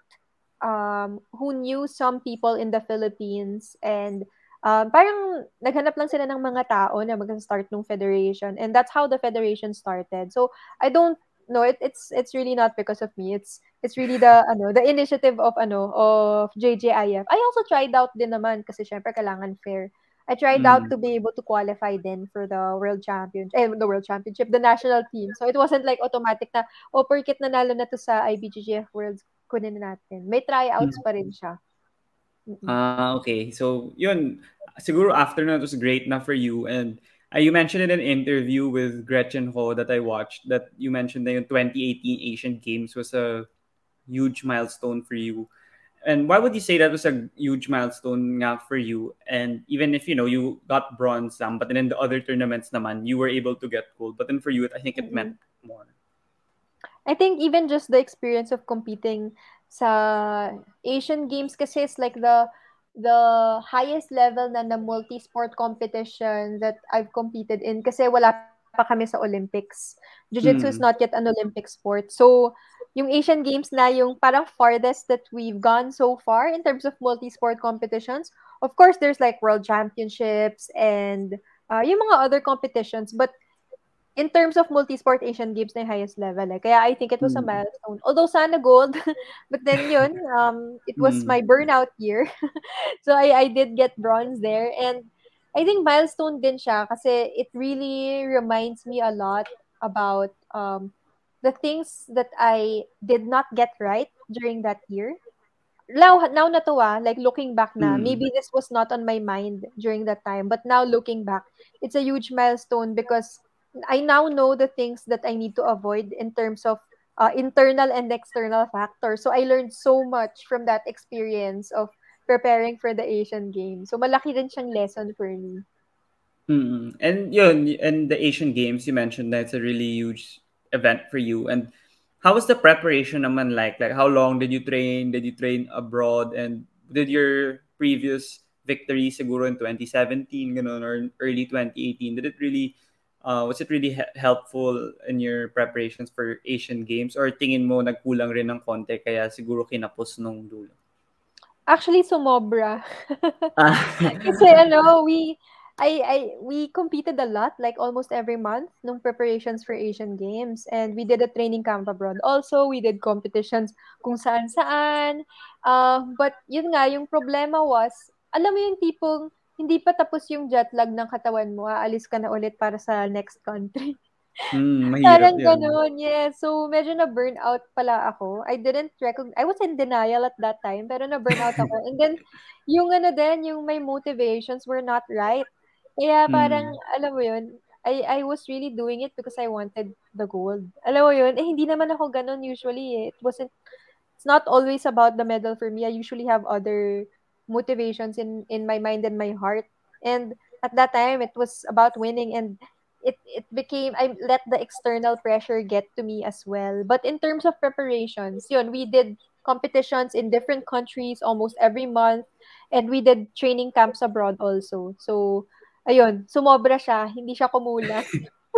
um, who knew some people in the Philippines and um, parang naghanap lang sila ng mga tao na mag-start ng federation and that's how the federation started. So I don't know it, it's it's really not because of me. It's it's really the ano the initiative of ano of JJIF. I also tried out din naman kasi syempre kailangan fair. I tried out Mm. to be able to qualify then for the world championship, eh, the world championship, the national team. So it wasn't like automatic na, oh, porkit nanalo na to sa IBJJF Worlds, kunin na natin. May tryouts pa rin siya. Ah, okay. So, yun. Siguro after na, was great na for you. And uh, you mentioned in an interview with Gretchen Ho that I watched that you mentioned that yung 2018 Asian Games was a huge milestone for you. And why would you say that was a huge milestone nga for you? And even if, you know, you got bronze, um, but then in the other tournaments naman, you were able to get gold. But then for you, I think it Mm-mm. meant more. I think even just the experience of competing sa Asian Games kasi is like the the highest level na na multi-sport competition that I've competed in kasi wala pa kami sa Olympics. Jiu-Jitsu is Mm. not yet an Olympic sport. So, yung Asian Games na yung parang farthest that we've gone so far in terms of multi-sport competitions. Of course, there's like world championships and uh, yung mga other competitions. But in terms of multi-sport Asian Games na yung highest level. Eh. Kaya I think it was a Mm. milestone. Although sana gold, but then yun, um, it was Mm. my burnout year. so I, I did get bronze there. And I think milestone din siya kasi it really reminds me a lot about um, the things that I did not get right during that year. Now, now na to ah, like looking back na, Mm. maybe this was not on my mind during that time. But now looking back, it's a huge milestone because I now know the things that I need to avoid in terms of uh, internal and external factors. So I learned so much from that experience of preparing for the Asian Games. So malaki rin siyang lesson for me. Mm. And yun, and the Asian Games, you mentioned that it's a really huge event for you. And how was the preparation naman like? Like how long did you train? Did you train abroad? And did your previous victory siguro in 2017 ganun, or early 2018, did it really uh, was it really he- helpful in your preparations for Asian Games? Or tingin mo nagkulang rin ng konti kaya siguro kinapos nung dulo? Actually, sumobra. Ah. Kasi ano, we I I we competed a lot, like almost every month nung preparations for Asian Games. And we did a training camp abroad. Also, we did competitions kung saan-saan. Uh, but yun nga, yung problema was, alam mo yung tipong hindi pa tapos yung jet lag ng katawan mo, aalis ka na ulit para sa next country. Hmm, mahirap Parang yun. ganun, yes. So, medyo na-burnout pala ako. I didn't recognize, I was in denial at that time, pero na-burnout ako. And then, yung ano din, yung my motivations were not right. Kaya parang, Mm. alam mo yun, I, I was really doing it because I wanted the gold. Alam mo yun, eh, hindi naman ako ganun usually eh. It wasn't, it's not always about the medal for me. I usually have other motivations in, in my mind and my heart. And at that time, it was about winning and it it became I let the external pressure get to me as well. But in terms of preparations, yun, we did competitions in different countries almost every month and we did training camps abroad also. So ayun, sumobra siya, hindi siya kumulang.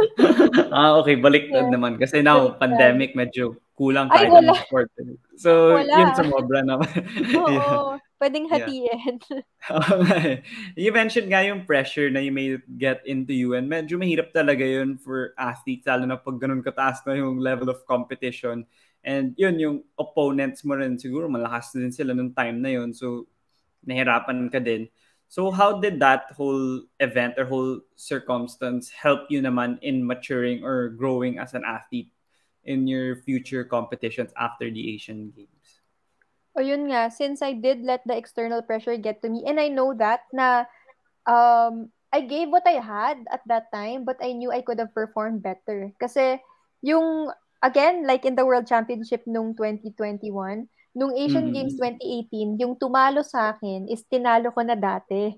ah, okay. Baliktad Yeah. naman. Kasi now, Baliktad. pandemic, medyo kulang wala. anong sport. So, Wala. yun sumobra naman. Oo, yeah. Pwedeng Yeah. hatiin. Okay. you mentioned nga yung pressure na you may get into you and medyo mahirap talaga yun for athletes lalo na pag ganun kataas na yung level of competition. And yun, yung opponents mo rin siguro malakas din sila nung time na yun. So, nahirapan ka din. So, how did that whole event or whole circumstance help you naman in maturing or growing as an athlete in your future competitions after the Asian Games? O yun nga, since I did let the external pressure get to me, and I know that na um, I gave what I had at that time, but I knew I could have performed better. Kasi yung, again, like in the World Championship nung 2021, nung Asian Mhm. Games 2018, yung tumalo sa akin is tinalo ko na dati.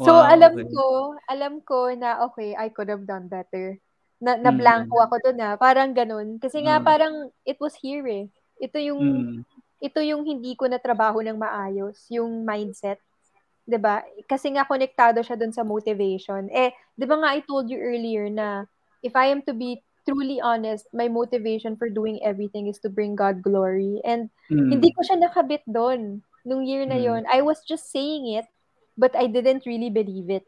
So, Wow, alam okay. ko, alam ko na, okay, I could have done better. Na, na Mm. blanco ako doon na, parang ganun. Kasi nga, Mm. parang, it was here eh. Ito yung, Mm. Ito yung hindi ko na trabaho ng maayos, yung mindset. 'di ba? Kasi nga konektado siya dun sa motivation. Eh, 'di ba nga I told you earlier na if I am to be truly honest, my motivation for doing everything is to bring God glory. And mm. hindi ko siya nakabit doon nung year na mm. yon. I was just saying it, but I didn't really believe it.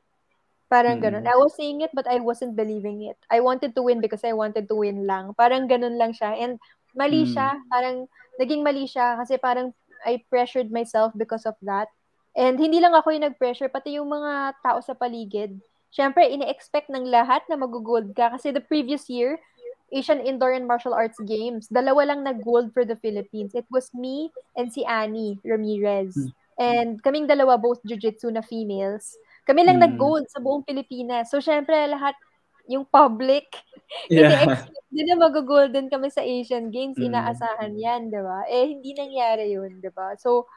Parang mm. ganun. I was saying it, but I wasn't believing it. I wanted to win because I wanted to win lang. Parang ganun lang siya. And mali mm. siya. Parang naging mali siya kasi parang I pressured myself because of that. And hindi lang ako yung nag-pressure, pati yung mga tao sa paligid syempre, ine-expect ng lahat na mag-gold ka. Kasi the previous year, Asian Indoor and Martial Arts Games, dalawa lang nag-gold for the Philippines. It was me and si Annie Ramirez. Hmm. And kaming dalawa, both jiu-jitsu na females. Kami lang hmm. nag-gold sa buong Pilipinas. So, syempre, lahat, yung public, yeah. ine-expect din na mag-gold din kami sa Asian Games. Hmm. Inaasahan yan, di ba? Eh, hindi nangyari yun, di ba? So,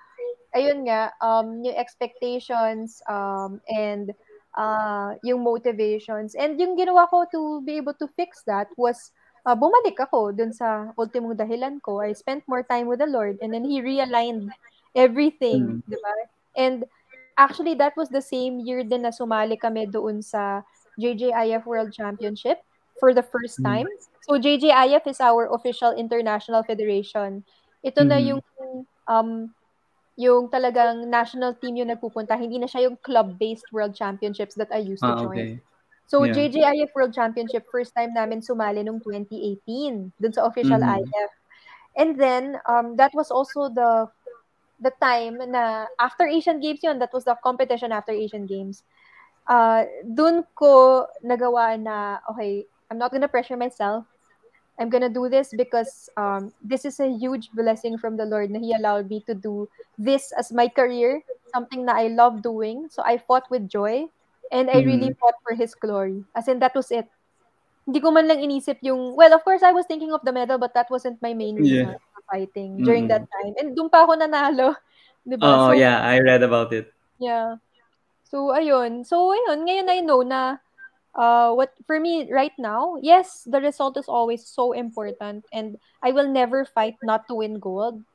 ayun nga, um, yung expectations um, and uh, yung motivations. And yung ginawa ko to be able to fix that was uh, bumalik ako dun sa ultimong dahilan ko. I spent more time with the Lord and then He realigned everything, mm. di ba? And actually, that was the same year din na sumali kami doon sa JJIF World Championship for the first mm. time. So JJIF is our official international federation. Ito mm. na yung um, yung talagang national team yung nagpupunta. Hindi na siya yung club-based World Championships that I used to ah, join. Okay. So, yeah. JJIF World Championship, first time namin sumali nung 2018, dun sa official mm-hmm. IF. And then, um, that was also the the time na after Asian Games yun, that was the competition after Asian Games. Uh, dun ko nagawa na, okay, I'm not gonna pressure myself. I'm gonna do this because um, this is a huge blessing from the Lord na He allowed me to do this as my career, something that I love doing. So I fought with joy, and I really mm. fought for His glory. As in, that was it. Hindi ko man lang inisip yung, well, of course, I was thinking of the medal, but that wasn't my main reason yeah. for fighting during mm. that time. And doon pa ako nanalo. Diba? Oh, so, yeah, I read about it. Yeah. So, ayun. So, ayun, ngayon I know na uh, what for me right now, yes, the result is always so important, and I will never fight not to win gold.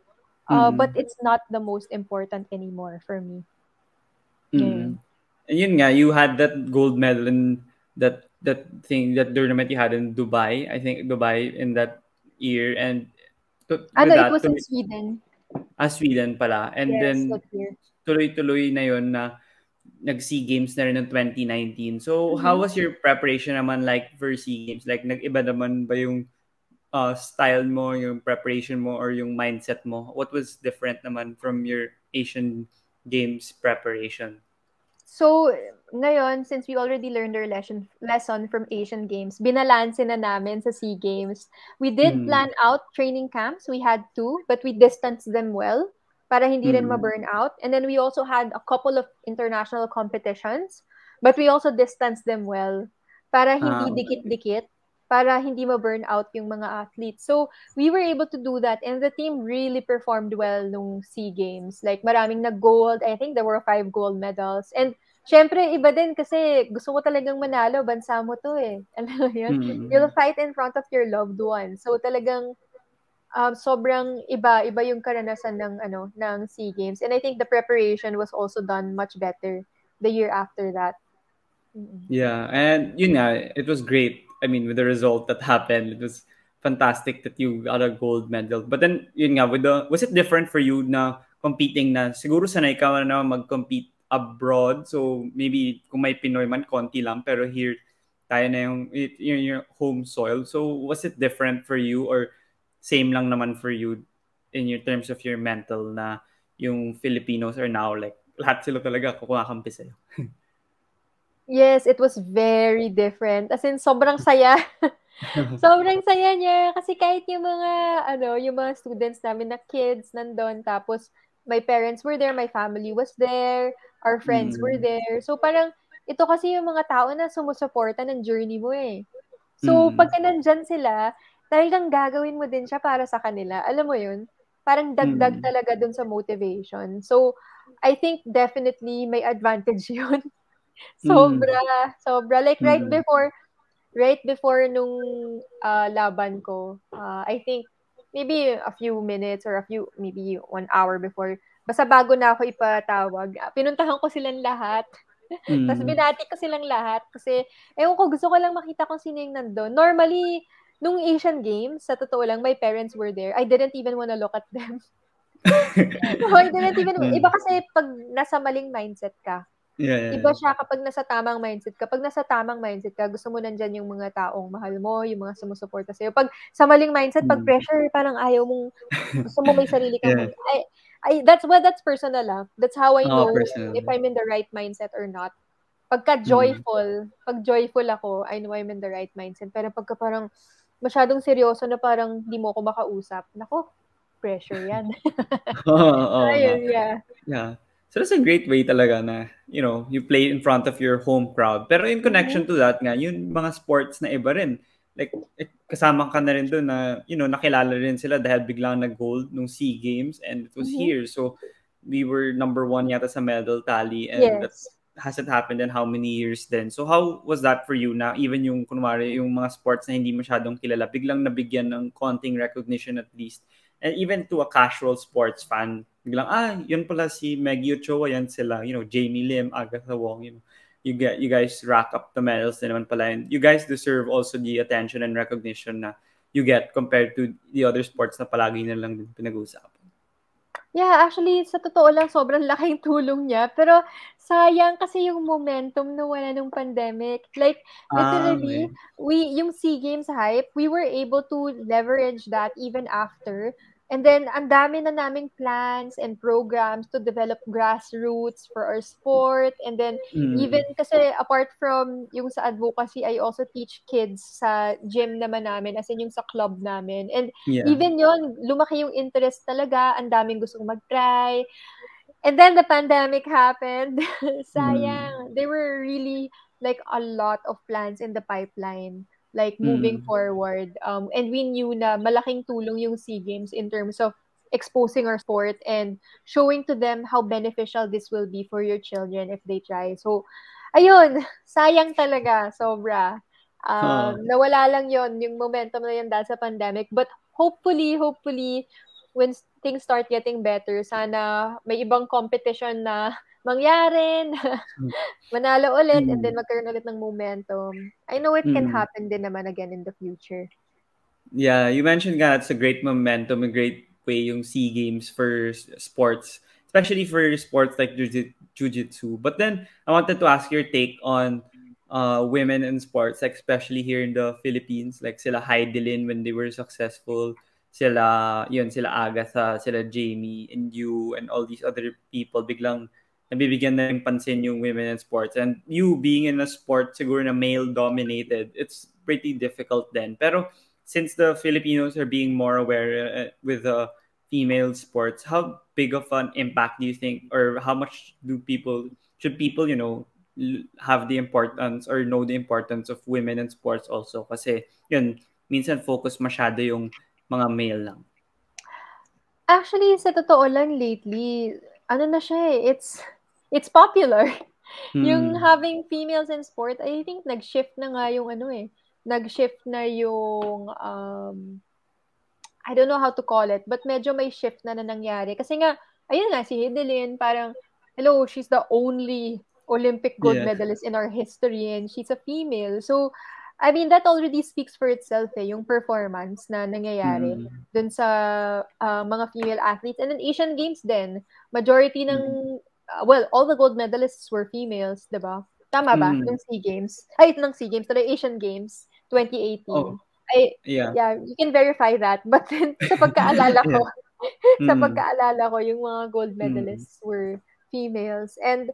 Uh, mm. But it's not the most important anymore for me. Mm. And yun nga, you had that gold medal in that that thing that tournament you had in Dubai. I think Dubai in that year and to, ano, that, it was in Sweden. Ah, Sweden pala. And yes, then tuloy-tuloy na yon na nag-SEA Games na rin ng 2019. So, mm-hmm. how was your preparation naman like for SEA Games? Like, nag-iba naman ba yung uh, style mo, yung preparation mo, or yung mindset mo? What was different naman from your Asian Games preparation? So, ngayon, since we already learned our lesson, lesson from Asian Games, binalanse na namin sa SEA Games. We did mm. plan out training camps. We had two, but we distanced them well para hindi mm. rin ma-burn out. And then we also had a couple of international competitions, but we also distanced them well para hindi ah, dikit-dikit, para hindi ma-burn out yung mga athletes. So, we were able to do that and the team really performed well nung SEA Games. Like, maraming nag-gold. I think there were five gold medals. And Siyempre, iba din kasi gusto ko talagang manalo, bansa mo to eh. Alam mo yun? Mm-hmm. You'll fight in front of your loved ones. So talagang um, sobrang iba, iba yung karanasan ng ano ng SEA Games. And I think the preparation was also done much better the year after that. Yeah, and you know, it was great. I mean, with the result that happened, it was fantastic that you got a gold medal. But then, yun nga, with the, was it different for you na competing na, siguro sanay ka na mag-compete abroad, so maybe kung may Pinoy man, konti lang, pero here, tayo na yung, yung, yung home soil. So, was it different for you or same lang naman for you in your terms of your mental na yung Filipinos are now like lahat sila talaga kukuhakampi sa'yo. yes, it was very different. As in, sobrang saya. sobrang saya niya. Kasi kahit yung mga, ano, yung mga students namin na kids nandun, tapos my parents were there, my family was there, our friends mm. were there. So parang, ito kasi yung mga tao na sumusuporta ng journey mo eh. So, mm. pagka nandyan sila, talagang gagawin mo din siya para sa kanila. Alam mo yun? Parang dagdag mm. talaga dun sa motivation. So, I think definitely may advantage yun. sobra, mm. sobra. Like right before, right before nung uh, laban ko, uh, I think maybe a few minutes or a few, maybe one hour before. Basta bago na ako ipatawag, pinuntahan ko silang lahat. Mm. Tapos binati ko silang lahat kasi, ewan ko, gusto ko lang makita kung sino yung nandun. Normally, nung Asian Games, sa totoo lang, my parents were there. I didn't even wanna look at them. no, I didn't even, mm. iba kasi pag nasa maling mindset ka, Yeah, yeah, Iba siya kapag nasa tamang mindset. Kapag nasa tamang mindset ka, gusto mo nandyan yung mga taong mahal mo, yung mga sumusuporta sa'yo. Pag sa maling mindset, pag mm. pressure, parang ayaw mong, gusto mo may sarili kang, yeah. I, I, that's, well, that's personal ah. That's how I know oh, if I'm in the right mindset or not. Pagka mm. joyful, mm. pag joyful ako, I know I'm in the right mindset. Pero pagka parang masyadong seryoso na parang di mo ako makausap, nako, pressure yan. oh, oh, Ayun, yeah. Yeah. So that's a great way talaga na, you know, you play in front of your home crowd. Pero in connection mm-hmm. to that nga, yung mga sports na iba rin. Like, eh, kasama ka na rin doon na, you know, nakilala rin sila dahil biglang nag-gold nung SEA Games and it was mm-hmm. here. So, we were number one yata sa medal tally and yes. that hasn't happened in how many years then. So, how was that for you na even yung, kunwari, yung mga sports na hindi masyadong kilala, biglang nabigyan ng konting recognition at least and even to a casual sports fan, biglang, ah, yun pala si Maggie Ochoa, yan sila, you know, Jamie Lim, Agatha Wong, you know, you get, you guys rack up the medals din naman pala, and you guys deserve also the attention and recognition na you get compared to the other sports na palagi na lang din pinag-uusapan. Yeah, actually, sa totoo lang, sobrang laking tulong niya. Pero, sayang kasi yung momentum na wala nung pandemic. Like, literally, ah, okay. we, yung SEA Games hype, we were able to leverage that even after And then, ang dami na naming plans and programs to develop grassroots for our sport. And then, mm. even kasi apart from yung sa advocacy, I also teach kids sa gym naman namin, as in yung sa club namin. And yeah. even yon lumaki yung interest talaga. Ang daming gustong mag-try. And then, the pandemic happened. Sayang. Mm. There were really like a lot of plans in the pipeline like moving mm. forward. Um, and we knew na malaking tulong yung SEA Games in terms of exposing our sport and showing to them how beneficial this will be for your children if they try. So, ayun, sayang talaga, sobra. Um, huh. Nawala lang yon yung momentum na yun dahil sa pandemic. But hopefully, hopefully, when things start getting better, sana may ibang competition na mangyari hmm. manalo ulit and then hmm. magkaroon ulit ng momentum. I know it can mm. happen din naman again in the future. Yeah, you mentioned nga it's a great momentum, a great way yung SEA Games for sports, especially for sports like jiu-jitsu. But then I wanted to ask your take on uh, women in sports, like especially here in the Philippines, like sila Heidelin when they were successful, sila, yun, sila Agatha, sila Jamie, and you, and all these other people, biglang nabibigyan na ng pansin yung women in sports. And you being in a sport siguro na male-dominated, it's pretty difficult then. Pero since the Filipinos are being more aware uh, with the female sports, how big of an impact do you think or how much do people, should people, you know, have the importance or know the importance of women in sports also? Kasi yun, minsan focus masyado yung mga male lang. Actually, sa totoo lang lately, ano na siya eh, it's it's popular. Hmm. Yung having females in sport, I think nag-shift na nga yung ano eh. Nag-shift na yung um I don't know how to call it, but medyo may shift na na nangyari. Kasi nga, ayun nga, si Hidelin, parang, hello, she's the only Olympic gold yeah. medalist in our history and she's a female. So, I mean, that already speaks for itself eh, yung performance na nangyayari mm. dun sa uh, mga female athletes. And then Asian Games din, majority ng, mm. Uh, well, all the gold medalists were females, di ba? Tama ba? Mm. Yung SEA Games. Ay, ng SEA Games, tuloy Asian Games 2018. Oh. Ay, yeah. yeah, you can verify that. But then, sa pagkaalala ko, yeah. sa mm. pagkaalala ko, yung mga gold medalists mm. were females. And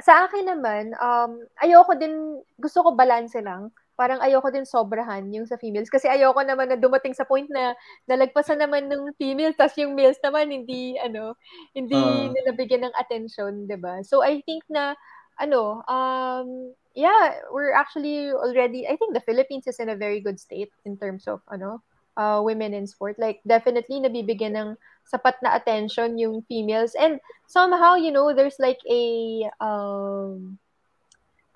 sa akin naman, um, ayoko din, gusto ko balance lang parang ayoko din sobrahan yung sa females. Kasi ayoko naman na dumating sa point na nalagpasan naman ng female tas yung males naman hindi ano hindi uh, nilabigyan ng attention 'di ba? So i think na ano um yeah we're actually already i think the philippines is in a very good state in terms of ano uh, women in sport. Like definitely nabibigyan ng sapat na attention yung females. And somehow you know there's like a um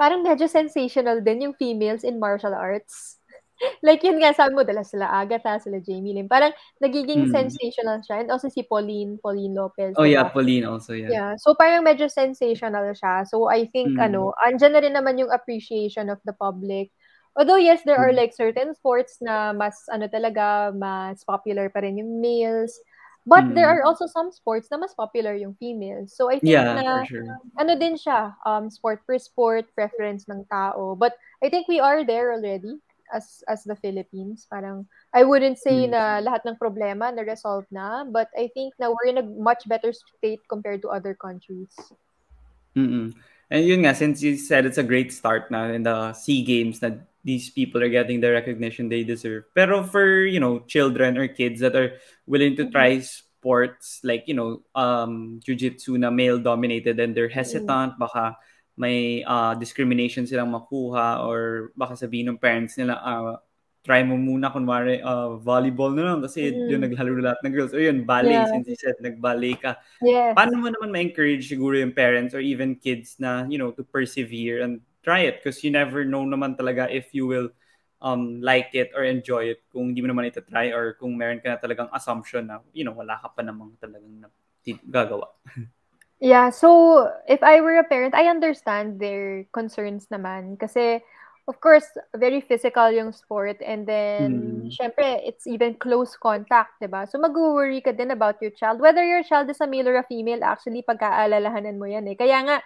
parang medyo sensational din yung females in martial arts. like yun nga, sabi mo, dala sila Agatha, sila Jamie Lim. Parang nagiging Mm. sensational siya. And also si Pauline, Pauline Lopez. Oh yeah, diba? Pauline also, yeah. Yeah. So parang medyo sensational siya. So I think Mm. ano, andyan na rin naman yung appreciation of the public. Although yes, there are Mm. like certain sports na mas ano talaga, mas popular pa rin yung males. But there Mm. are also some sports na mas popular yung females. So I think Yeah, na sure. ano din siya, um, sport per sport, preference ng tao. But I think we are there already as as the Philippines. Parang I wouldn't say Mm. na lahat ng problema na resolve na, but I think na we're in a much better state compared to other countries. Mm-mm. And yun nga, since you said it's a great start now in the SEA Games that these people are getting the recognition they deserve. Pero for, you know, children or kids that are willing to try sports like, you know, um, jiu-jitsu na male-dominated and they're hesitant, baka may uh, discrimination silang makuha or baka sabihin ng parents nila, ah, try mo muna kunwari uh, volleyball na lang kasi Mm. yun naglaro lahat ng girls. O yun, ballet, Yeah. since you said nag-ballet ka Yes. paano mo naman ma-encourage siguro yung parents or even kids na, you know, to persevere and try it because you never know naman talaga if you will um, like it or enjoy it kung hindi mo naman ito try or kung meron ka na talagang assumption na, you know, wala ka pa namang talagang na, gagawa. Yeah, so if I were a parent, I understand their concerns naman kasi of course, very physical yung sport and then Mm. syempre it's even close contact, 'di ba? So mag-worry ka din about your child whether your child is a male or a female, actually pagkaalalahanan mo 'yan eh. Kaya nga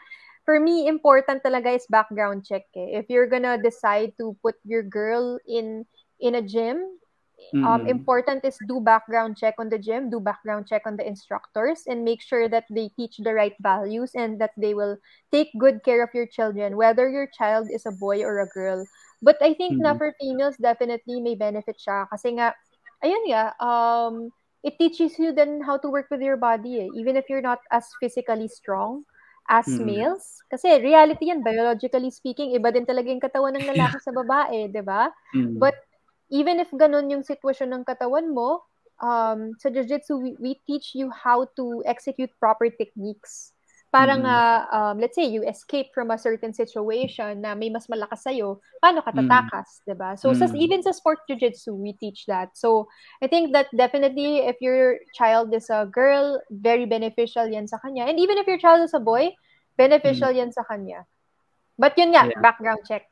for me important talaga is background check eh. If you're gonna decide to put your girl in in a gym, um, Mm. important is do background check on the gym, do background check on the instructors, and make sure that they teach the right values and that they will take good care of your children, whether your child is a boy or a girl. But I think na Mm. for females, definitely may benefit siya. Kasi nga, ayun nga, um, it teaches you then how to work with your body eh. Even if you're not as physically strong as Mm. males. Kasi reality yan, biologically speaking, iba din talaga yung katawan ng lalaki sa babae, di ba? Mm. But even if ganun yung sitwasyon ng katawan mo, um, sa jiu-jitsu, we, we teach you how to execute proper techniques. Parang, Mm. ah, um, let's say, you escape from a certain situation na may mas malakas sa'yo, paano ka Mm. tatakas, 'di ba? So, sa, Mm. even sa sport jiu-jitsu, we teach that. So, I think that definitely, if your child is a girl, very beneficial yan sa kanya. And even if your child is a boy, beneficial yan sa kanya. But yun nga, Mm. Yeah. background check.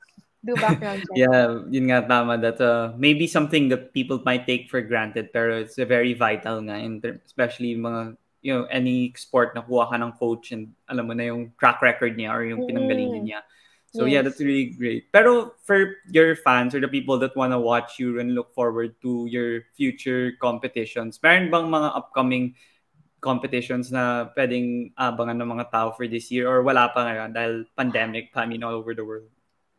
Do background check. Yeah, yun nga tama. That's uh, maybe something that people might take for granted pero it's a very vital nga, in ter- especially mga, you know, any sport na kuha ka ng coach and alam mo na yung track record niya or yung pinanggalingan Mm. niya. So yeah, Yes. that's really great. Pero for your fans or the people that wanna watch you and look forward to your future competitions, meron bang mga upcoming competitions na pwedeng abangan ng mga tao for this year or wala pa ngayon dahil pandemic pa, I mean, all over the world?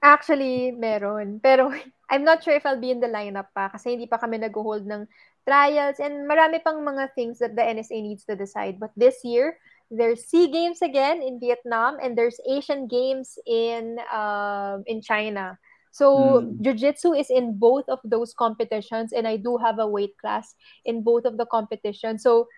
Actually, meron. Pero I'm not sure if I'll be in the lineup pa kasi hindi pa kami nag-hold ng trials and marami pang mga things that the NSA needs to decide. But this year, there's SEA Games again in Vietnam and there's Asian Games in um, in China. So Mm. jiu-jitsu is in both of those competitions and I do have a weight class in both of the competitions. So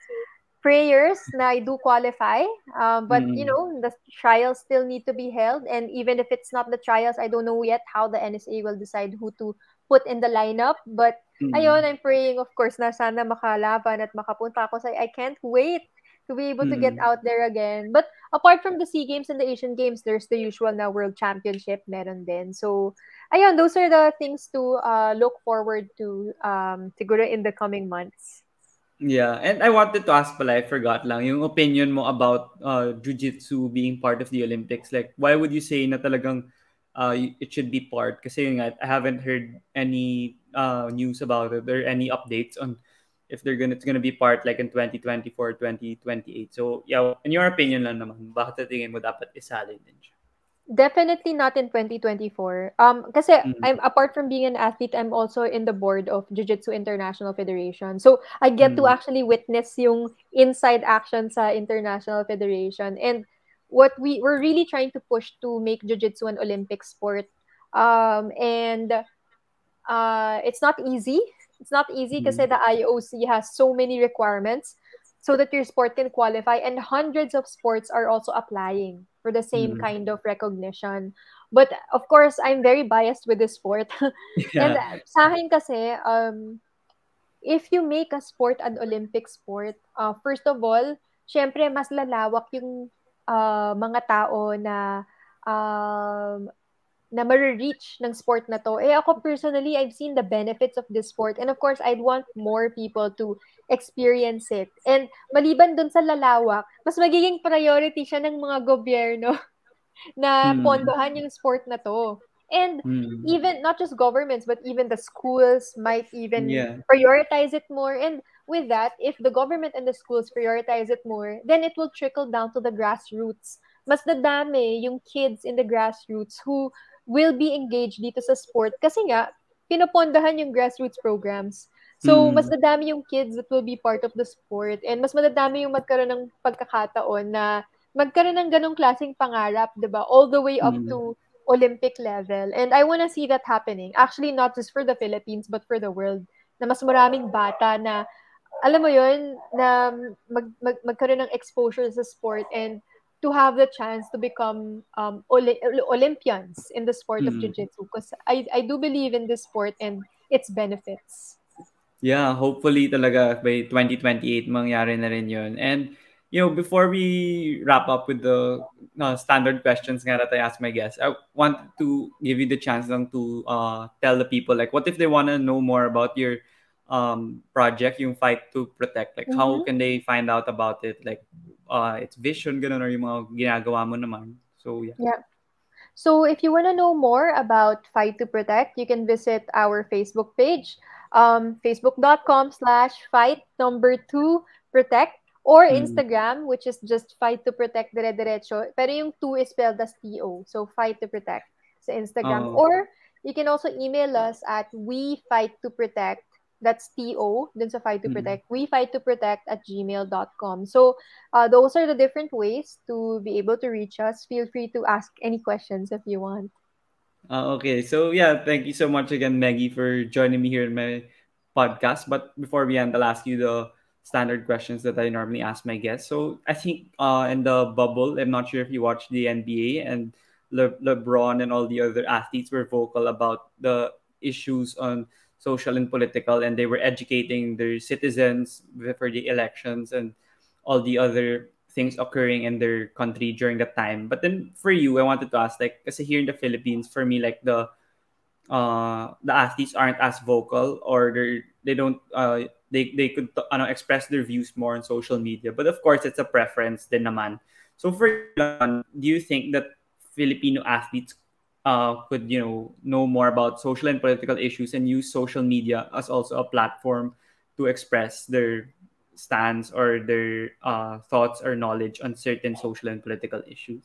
prayers na I do qualify. Um, but you Mm. know, the trials still need to be held. And even if it's not the trials, I don't know yet how the NSA will decide who to put in the lineup. But Mm. ayun, I'm praying, of course, na sana makalaban at makapunta ako. So I can't wait to be able to get Mm. out there again. But apart from the SEA Games and the Asian Games, there's the usual na World Championship meron din. So, ayun, those are the things to uh, look forward to um, siguro in the coming months. Yeah, and I wanted to ask pala, I forgot lang, yung opinion mo about uh, jiu-jitsu being part of the Olympics. Like, why would you say na talagang uh, it should be part? Kasi yun nga, I haven't heard any uh, news about it or any updates on if they're gonna it's gonna be part like in 2024, 2028. So, yeah, in your opinion lang naman, bakit tingin mo dapat isali din siya? Definitely not in 2024. Um, kasi Mhm. I'm apart from being an athlete, I'm also in the board of Jiu-Jitsu International Federation. So I get to Mm. actually witness yung inside action sa International Federation. And what we we're really trying to push to make Jiu-Jitsu an Olympic sport. Um, and uh, it's not easy. It's not easy kasi Mm. the IOC has so many requirements so that your sport can qualify and hundreds of sports are also applying for the same Mm. kind of recognition But of course, I'm very biased with this sport. Yeah. and uh, sa akin kasi, um, if you make a sport an Olympic sport, uh, first of all, syempre mas lalawak yung uh, mga tao na um, na ma-reach ng sport na to. Eh ako personally, I've seen the benefits of this sport and of course, I'd want more people to experience it. And maliban dun sa lalawak, mas magiging priority siya ng mga gobyerno na Hmm. pondohan yung sport na to. And Mm. even not just governments but even the schools might even Yeah. prioritize it more and with that if the government and the schools prioritize it more then it will trickle down to the grassroots mas dadami yung kids in the grassroots who will be engaged dito sa sport kasi nga pinopondahan yung grassroots programs so Mm. mas dadami yung kids that will be part of the sport and mas madadami yung magkaroon ng pagkakataon na magkaroon ng ganong klaseng pangarap 'di ba all the way up Mm. to Olympic level. And I want to see that happening. Actually, not just for the Philippines, but for the world. Na mas maraming bata na, alam mo yun, na mag, mag, magkaroon ng exposure sa sport and to have the chance to become um, Oli- Olympians in the sport of Mm. Jiu-Jitsu. Because I, I do believe in this sport and its benefits. Yeah, hopefully talaga by 2028 mangyari na rin yun. And, you know, before we wrap up with the uh, standard questions nga that I ask my guests, I want to give you the chance lang to uh, tell the people, like, what if they want to know more about your um, project, yung Fight to Protect? Like, how Mhm. can they find out about it? Like, uh, its vision, ganun, or yung mga ginagawa mo naman. So, yeah. Yeah. So if you want to know more about Fight to Protect, you can visit our Facebook page, um, facebook.com slash fight number two protect, or Mm. Instagram, which is just fight to protect dire derecho. Pero yung two is spelled as T-O. So fight to protect sa Instagram. Oh. Or you can also email us at we fight to protect. That's T-O, dun sa fight to protect. We fight to protect at gmail.com. So uh, those are the different ways to be able to reach us. Feel free to ask any questions if you want. Uh, okay, so yeah, thank you so much again, Maggie, for joining me here in my podcast. But before we end, I'll ask you the standard questions that I normally ask my guests. So I think uh, in the bubble, I'm not sure if you watched the NBA and Le- LeBron and all the other athletes were vocal about the issues on social and political, and they were educating their citizens for the elections and all the other things occurring in their country during that time. But then for you, I wanted to ask, like, because here in the Philippines, for me, like the uh the athletes aren't as vocal or they they don't uh they they could ano, express their views more on social media. But of course, it's a preference din naman. So for you, do you think that Filipino athletes uh, could you know know more about social and political issues and use social media as also a platform to express their stance or their uh, thoughts or knowledge on certain social and political issues?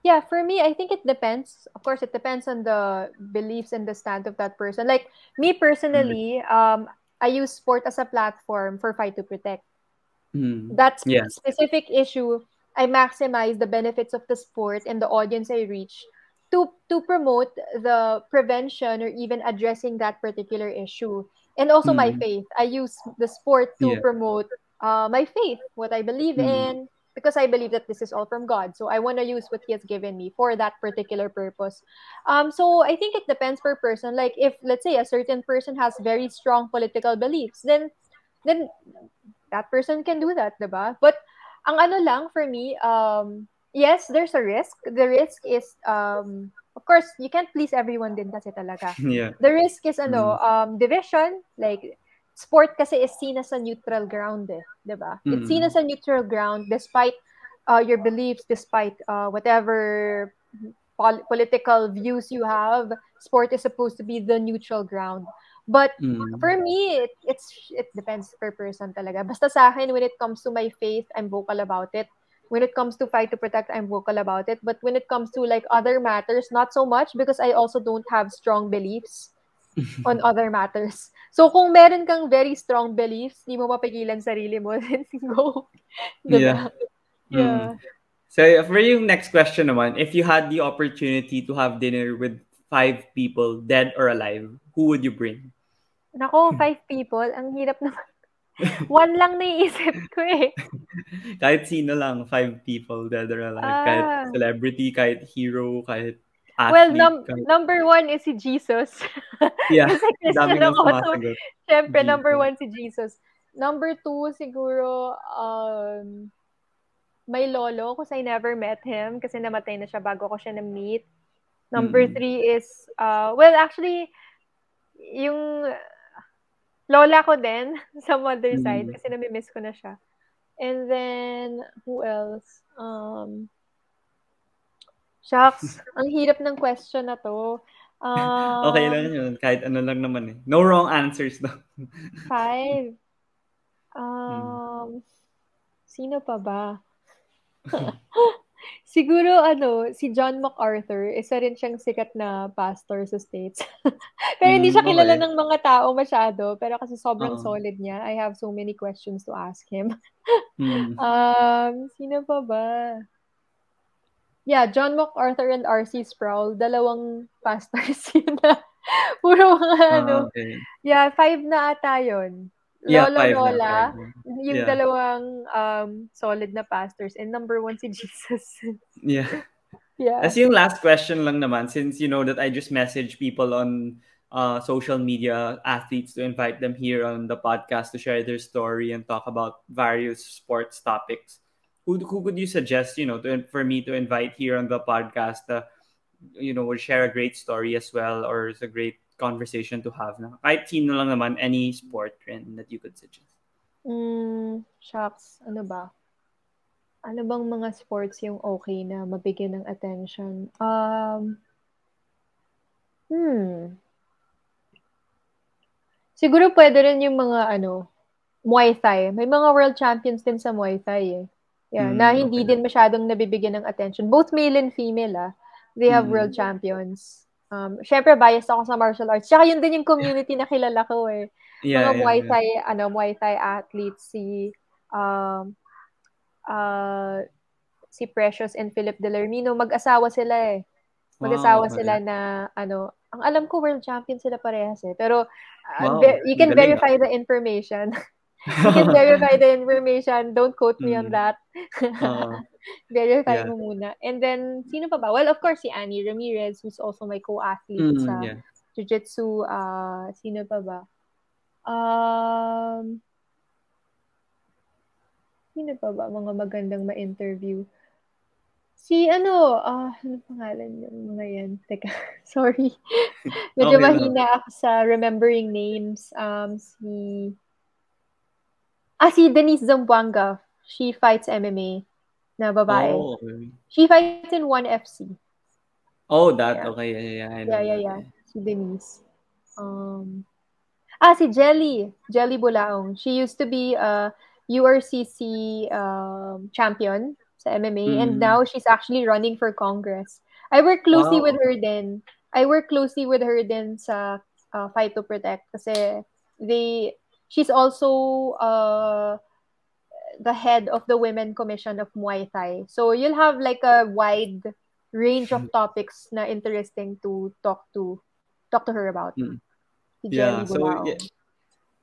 Yeah, for me, I think it depends. Of course, it depends on the beliefs and the stand of that person. Like me personally, um, I use sport as a platform for fight to protect. Mm. That Yeah. specific issue, I maximize the benefits of the sport and the audience I reach to to promote the prevention or even addressing that particular issue. And also my Mm. faith. I use the sport to Yeah. promote uh, my faith, what I believe Mm. in, because I believe that this is all from God. So I want to use what He has given me for that particular purpose. Um, so I think it depends per person. Like if let's say a certain person has very strong political beliefs, then then that person can do that, diba? But ang ano lang for me, um, yes, there's a risk. The risk is um, of course, you can't please everyone din kasi talaga. Yeah. The risk is ano, um, division, like sport kasi is seen as a neutral ground eh, 'di ba? It's seen Mm. as a neutral ground despite uh, your beliefs, despite uh, whatever pol- political views you have. Sport is supposed to be the neutral ground. But Mm. for me, it, it's it depends per person talaga. Basta sa akin, when it comes to my faith, I'm vocal about it. When it comes to fight to protect, I'm vocal about it. But when it comes to like other matters, not so much because I also don't have strong beliefs on other matters. So kung meron kang very strong beliefs, di mo mapigilan sarili mo, then go. Yeah. Yeah. Mm. So for yung next question naman, if you had the opportunity to have dinner with five people, dead or alive, who would you bring? Nako, five people, ang hirap naman. One lang naiisip ko eh. kahit sino lang, five people, dead or alive. Kahit Ah. celebrity, kahit hero, kahit Well, athlete? num- Kahit- number one is si Jesus. yeah, Kasi Christian ako. So, syempre, number one si Jesus. Number two, siguro, um, may lolo kasi I never met him kasi namatay na siya bago ko siya na-meet. Number Mm. three is, uh, well, actually, yung lola ko din sa mother side Mm. kasi nami-miss ko na siya. And then, who else? Um, shucks, ang hirap ng question na to. Um, Okay lang yun. Kahit ano lang naman eh. No wrong answers daw. Five. Um, sino pa ba? Siguro, ano, si John MacArthur, isa rin siyang sikat na pastor sa States. pero hindi Mm, siya kilala okay. ng mga tao masyado. Pero kasi sobrang Oo. solid niya. I have so many questions to ask him. Mm. Um, sino pa ba? Yeah, John MacArthur and R.C. Sproul, dalawang pastors yun na. Puro mga ano. Ah, okay. Yeah, five na ata yun. Yeah, Lolo, five Lola, five yung Yeah. dalawang um, solid na pastors. And number one si Jesus. Yeah. yeah. As yung last question lang naman, since you know that I just message people on uh, social media athletes to invite them here on the podcast to share their story and talk about various sports topics. Who, who could you suggest, you know, to, for me to invite here on the podcast? Uh, you know, will share a great story as well, or it's a great conversation to have. Na kahit sino lang naman, any sport trend that you could suggest. Mm, shucks. Ano ba? Ano bang mga sports yung okay na mabigyan ng attention? Um, hmm. Siguro pwede rin yung mga ano, Muay Thai. May mga world champions din sa Muay Thai eh. Yeah, Mm, na hindi okay. din masyadong nabibigyan ng attention. Both male and female ah. They have Mm. world champions. Um, syempre biased ako sa martial arts. Tsaka yun din yung community na kilala ko eh. Yeah, mga yeah, Muay yeah. Thai, ano, Muay Thai athletes si um uh, si Precious and Philip Delermino, mag-asawa sila eh. Mag-asawa Wow, okay. sila na ano, ang alam ko world champion sila parehas eh. Pero uh, Wow, ve- you can galing, ah. verify the information. you can verify the information. Don't quote me on Mm. that. Oo. verify Yeah. mo muna. And then sino pa ba? Well, of course si Annie Ramirez who's also my co-athlete Mm, sa yeah. Jiu-Jitsu. Uh, sino pa ba? Um, sino pa ba mga magandang ma-interview? Si ano, ah, ano pangalan yung mga yan? Teka, sorry. Medyo Okay mahina ako sa remembering names. Um, si... Ah, si Denise Zamboanga. She fights MMA na babae. Oh, okay. She fights in 1FC. Oh, that Yeah. okay. Yeah, yeah, yeah. Yeah, yeah, yeah. Si Denise. Um, ah, si Jelly. Jelly Bulaong. She used to be a URCC um, champion sa MMA and Mm. now she's actually running for Congress. I work closely Wow. with her then. I work closely with her then sa uh, Fight to Protect kasi they she's also uh, the head of the Women Commission of Muay Thai. So you'll have like a wide range of topics na interesting to talk to talk to her about. Mm. Yeah, so yeah,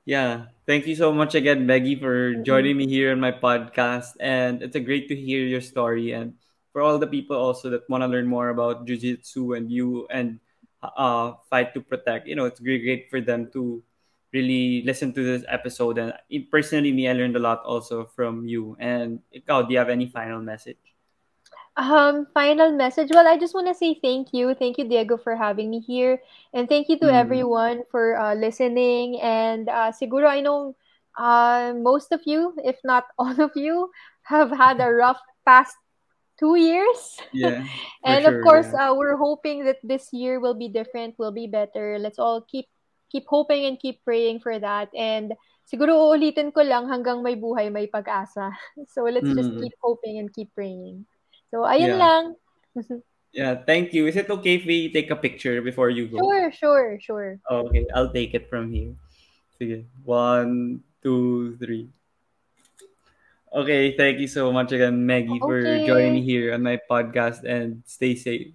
yeah. Thank you so much again, Becky, for Mm-mm. joining me here on my podcast. And it's a great to hear your story. And for all the people also that want to learn more about Jiu-Jitsu and you and uh, Fight to Protect, you know, it's great, great for them to really listen to this episode. And personally, me, I learned a lot also from you. And ikaw, do you have any final message? Um, final message. Well, I just want to say thank you. Thank you, Diego, for having me here. And thank you to Mm. everyone for uh, listening. And uh, siguro, I know uh, most of you, if not all of you, have had a rough past two years. Yeah. and sure, of course, yeah. uh, we're hoping that this year will be different, will be better. Let's all keep keep hoping and keep praying for that. And siguro uulitin ko lang hanggang may buhay, may pag-asa. So let's just Mm. keep hoping and keep praying. So ayun Yeah. lang. Yeah, thank you. Is it okay if we take a picture before you go? Sure, sure, sure. Okay, I'll take it from here. Sige. One, two, three. Okay, thank you so much again, Maggie, for joining me here on my podcast and stay safe.